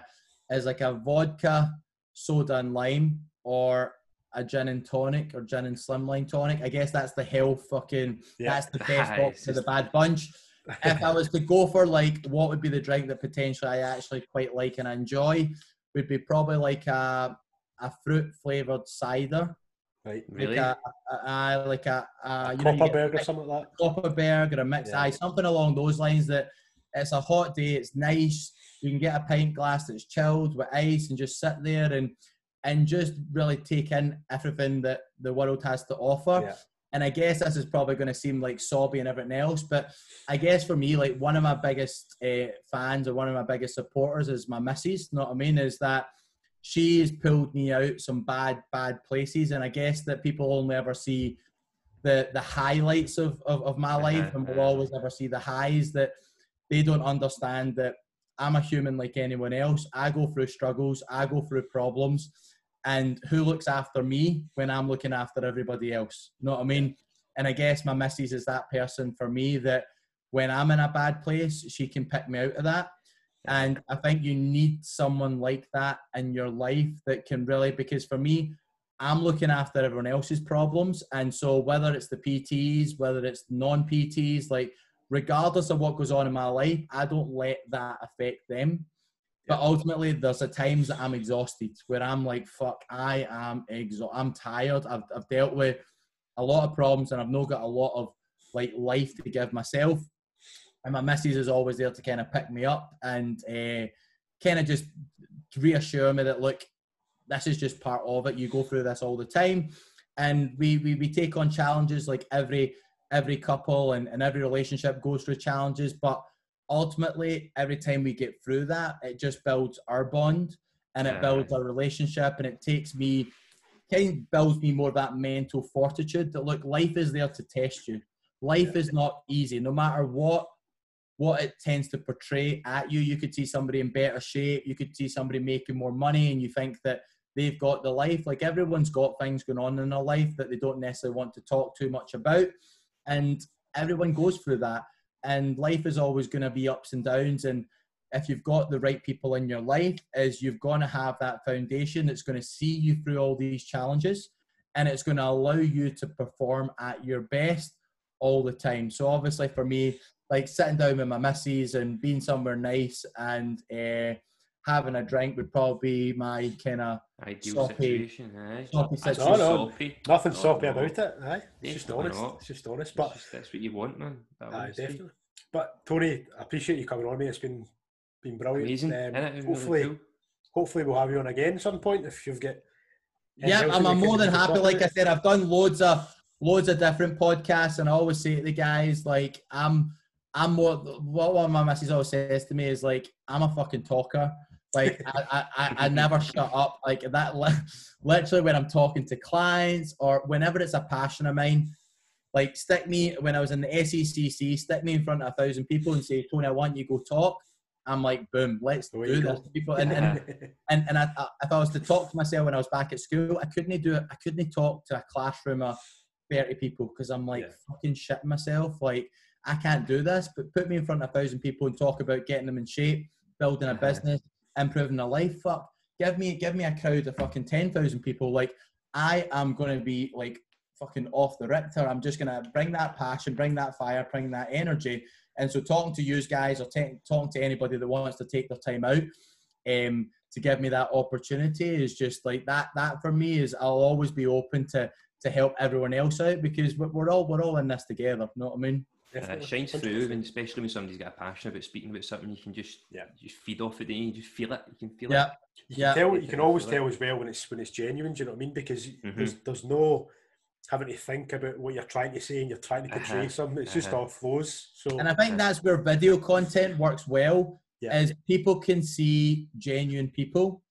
is like a vodka, soda and lime, or a gin and tonic or gin and slimline tonic. I guess that's the hell fucking. Yeah. That's the <laughs> best option it's to the bad bunch. if I was to go for like what would be the drink that potentially I actually quite like and enjoy, would be probably like a a fruit flavored cider, Right, Really? like a, a, like a, a a you know you get Kopparberg or something like that. Kopparberg or a mixed Yeah. eye, something along those lines. That it's a hot day, it's nice. You can get a pint glass that's chilled with ice and just sit there and and just really take in everything that the world has to offer. Yeah. And I guess this is probably going to seem like sobby and everything else, but I guess for me, like one of my biggest uh, fans or one of my biggest supporters is my missus. You know what I mean? Is that she's pulled me out some bad, bad places, and I guess that people only ever see the the highlights of of, of my life, and will Uh-huh. always ever see the highs. That they don't understand that I'm a human like anyone else. I go through struggles. I go through problems. And who looks after me when I'm looking after everybody else? You know what I mean? And I guess my missus is that person for me that when I'm in a bad place, she can pick me out of that. And I think you need someone like that in your life that can really, because for me, I'm looking after everyone else's problems. And so whether it's the PTs, whether it's non PTs, like regardless of what goes on in my life, I don't let that affect them. But ultimately, there's a times that I'm exhausted where I'm like, fuck, I am exhausted. I'm tired. I've, I've dealt with a lot of problems and I've not got a lot of like life to give myself. And my missus is always there to kind of pick me up and uh, kind of just reassure me that, look, this is just part of it. You go through this all the time. And we, we, we take on challenges like every every couple and, and every relationship goes through challenges. But ultimately, every time we get through that, it just builds our bond and it builds our relationship and it takes me kind of builds me more of that mental fortitude that look, life is there to test you. Life is not easy, no matter what what it tends to portray at you. You could see somebody in better shape, you could see somebody making more money, and you think that they've got the life. Like everyone's got things going on in their life that they don't necessarily want to talk too much about. And everyone goes through that. And life is always going to be ups and downs. And if you've got the right people in your life, is you've got to have that foundation that's going to see you through all these challenges and it's going to allow you to perform at your best all the time. So obviously for me, like sitting down with my missus and being somewhere nice and uh, having a drink would probably be my kind of Ideal Soppy- situation, aye. soppy situation. so No, no, soppy. Nothing No, soppy no. about it. Aye, it's just Definitely honest. not. It's just honest. But But that's, that's what you want, man. That aye, honesty. definitely. But Tony, I appreciate you coming on, mate. It's been been brilliant. Amazing. Um, innit? It was really hopefully, cool. hopefully we'll have you on again at some point if you've got. yeah, I'm, I'm more than happy. talk Like I said, I've done loads of loads of different podcasts, and I always say to the guys, like, I'm I'm more. What one of my missus always says to me is like, I'm a fucking talker. Like I, I, I, never shut up. Like that. Literally, when I'm talking to clients or whenever it's a passion of mine, like stick me when I was in the SECC, stick me in front of a thousand people and say, Tony, I want you to go talk. I'm like, boom, let's do this. go. People, and, and and and I, I, if I was to talk to myself when I was back at school, I couldn't do it. I couldn't talk to a classroom of thirty people because I'm like Yeah. fucking shitting myself. Like I can't do this, but put me in front of a thousand people and talk about getting them in shape, building a Uh-huh. business, improving their life. Fuck, give me give me a crowd of fucking ten thousand people. Like I am gonna be like fucking off the Richter. I'm just gonna bring that passion, bring that fire, bring that energy. And so talking to you guys or ta- talking to anybody that wants to take their time out um, to give me that opportunity is just like that. That for me is I'll always be open to to help everyone else out because we're, we're all we're all in this together. You know what I mean? Uh, it shines through, and especially when somebody's got a passion about speaking about something, you can just Yeah. just feed off it. You just feel it. You can feel Yeah. it. You Yeah. can tell. You can always Definitely. tell as well when it's when it's genuine. Do you know what I mean? Because Mhm. there's there's no having to think about what you're trying to say and you're trying to portray Uh-huh. something. It's just Uh-huh. all flows. So And I think that's where video content works well. Yeah. Is people can see genuine people,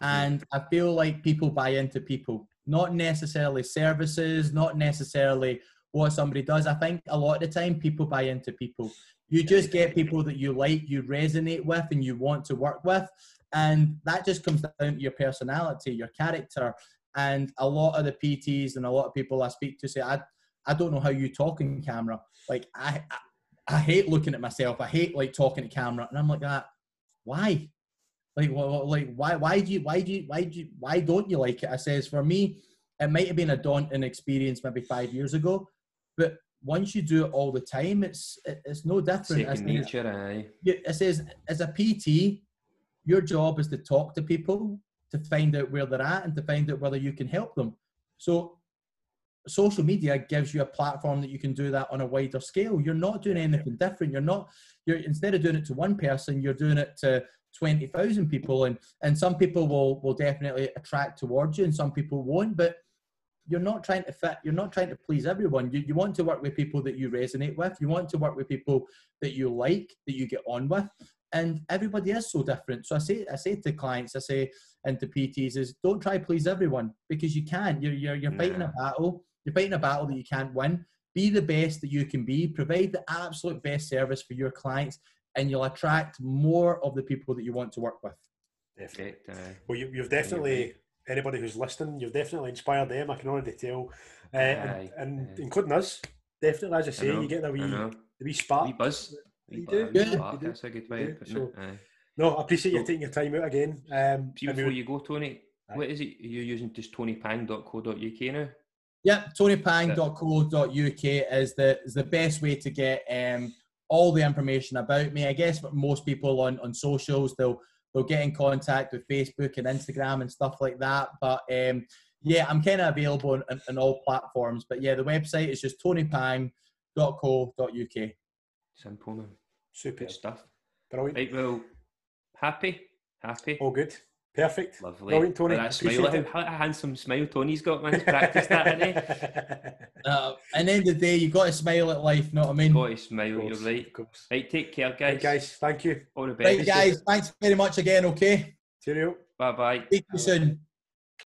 and I feel like people buy into people, not necessarily services, not necessarily what somebody does. I think a lot of the time people buy into people. You just get people that you like, you resonate with, and you want to work with, and that just comes down to your personality, your character. And a lot of the PTs and a lot of people I speak to say, I, I don't know how you talk in camera. Like I, I I hate looking at myself. I hate like talking to camera, and I'm like that. Why? Like, well, like why? Why do you? Why do you? Why do you? Why don't you like it? I says for me, it might have been a daunting experience maybe five years ago, but once you do it all the time, it's it- it's no different. Second nature, aye. it says as a PT, your job is to talk to people to find out where they're at and to find out whether you can help them. So social media gives you a platform that you can do that on a wider scale. You're not doing anything different. You're not you're instead of doing it to one person, you're doing it to 20,000 people and and some people will will definitely attract towards you and some people won't, but you're not trying to fit you're not trying to please everyone. You, you want to work with people that you resonate with. You want to work with people that you like that you get on with. And everybody is so different. So i say i say to clients i say and to pts is don't try to please everyone because you can't you're you're, you're fighting a battle. You're fighting a battle that you can't win. Be the best that you can be. Provide the absolute best service for your clients and you'll attract more of the people that you want to work with. Definitely. Well, you, you've definitely anybody who's listening, you've definitely inspired them. I can already tell, uh, and, Aye, and aye. including us. Definitely, as I I say, know, you get a I wee, a wee spark. Wee buzz. You do, bu- Good. wee spark, you do, That's a good way you of putting do. it. Aye. No, I appreciate you taking your time out again. Um, See, and before we- you go, Tony, Aye. what is it you're using? Just tonypang.co.uk now? Yep, tonypang.co.uk is the is the best way to get um, all the information about me. I guess for most people on, on socials they'll they'll get in contact with Facebook and Instagram and stuff like that. But um, yeah, I'm kind of available on, on, on all platforms. But yeah, the website is just tonypang.co.uk. Simple, man. super Good stuff. brilliant. Right, well, happy? Happy? All good, perfect. Lovely. Brilliant, Tony. Look at that smile. Appreciate how, how handsome smile Tony's got, man. He's practiced that, hasn't he? <laughs> Uh, and end of the day, you've got to smile at life. Know what I mean? Got to smile, Of you're right. Right, take care, guys. Right, guys, thank you. All the best. Right, guys. Thanks very much again. Okay. Cheerio. Bye bye. Speak to you soon.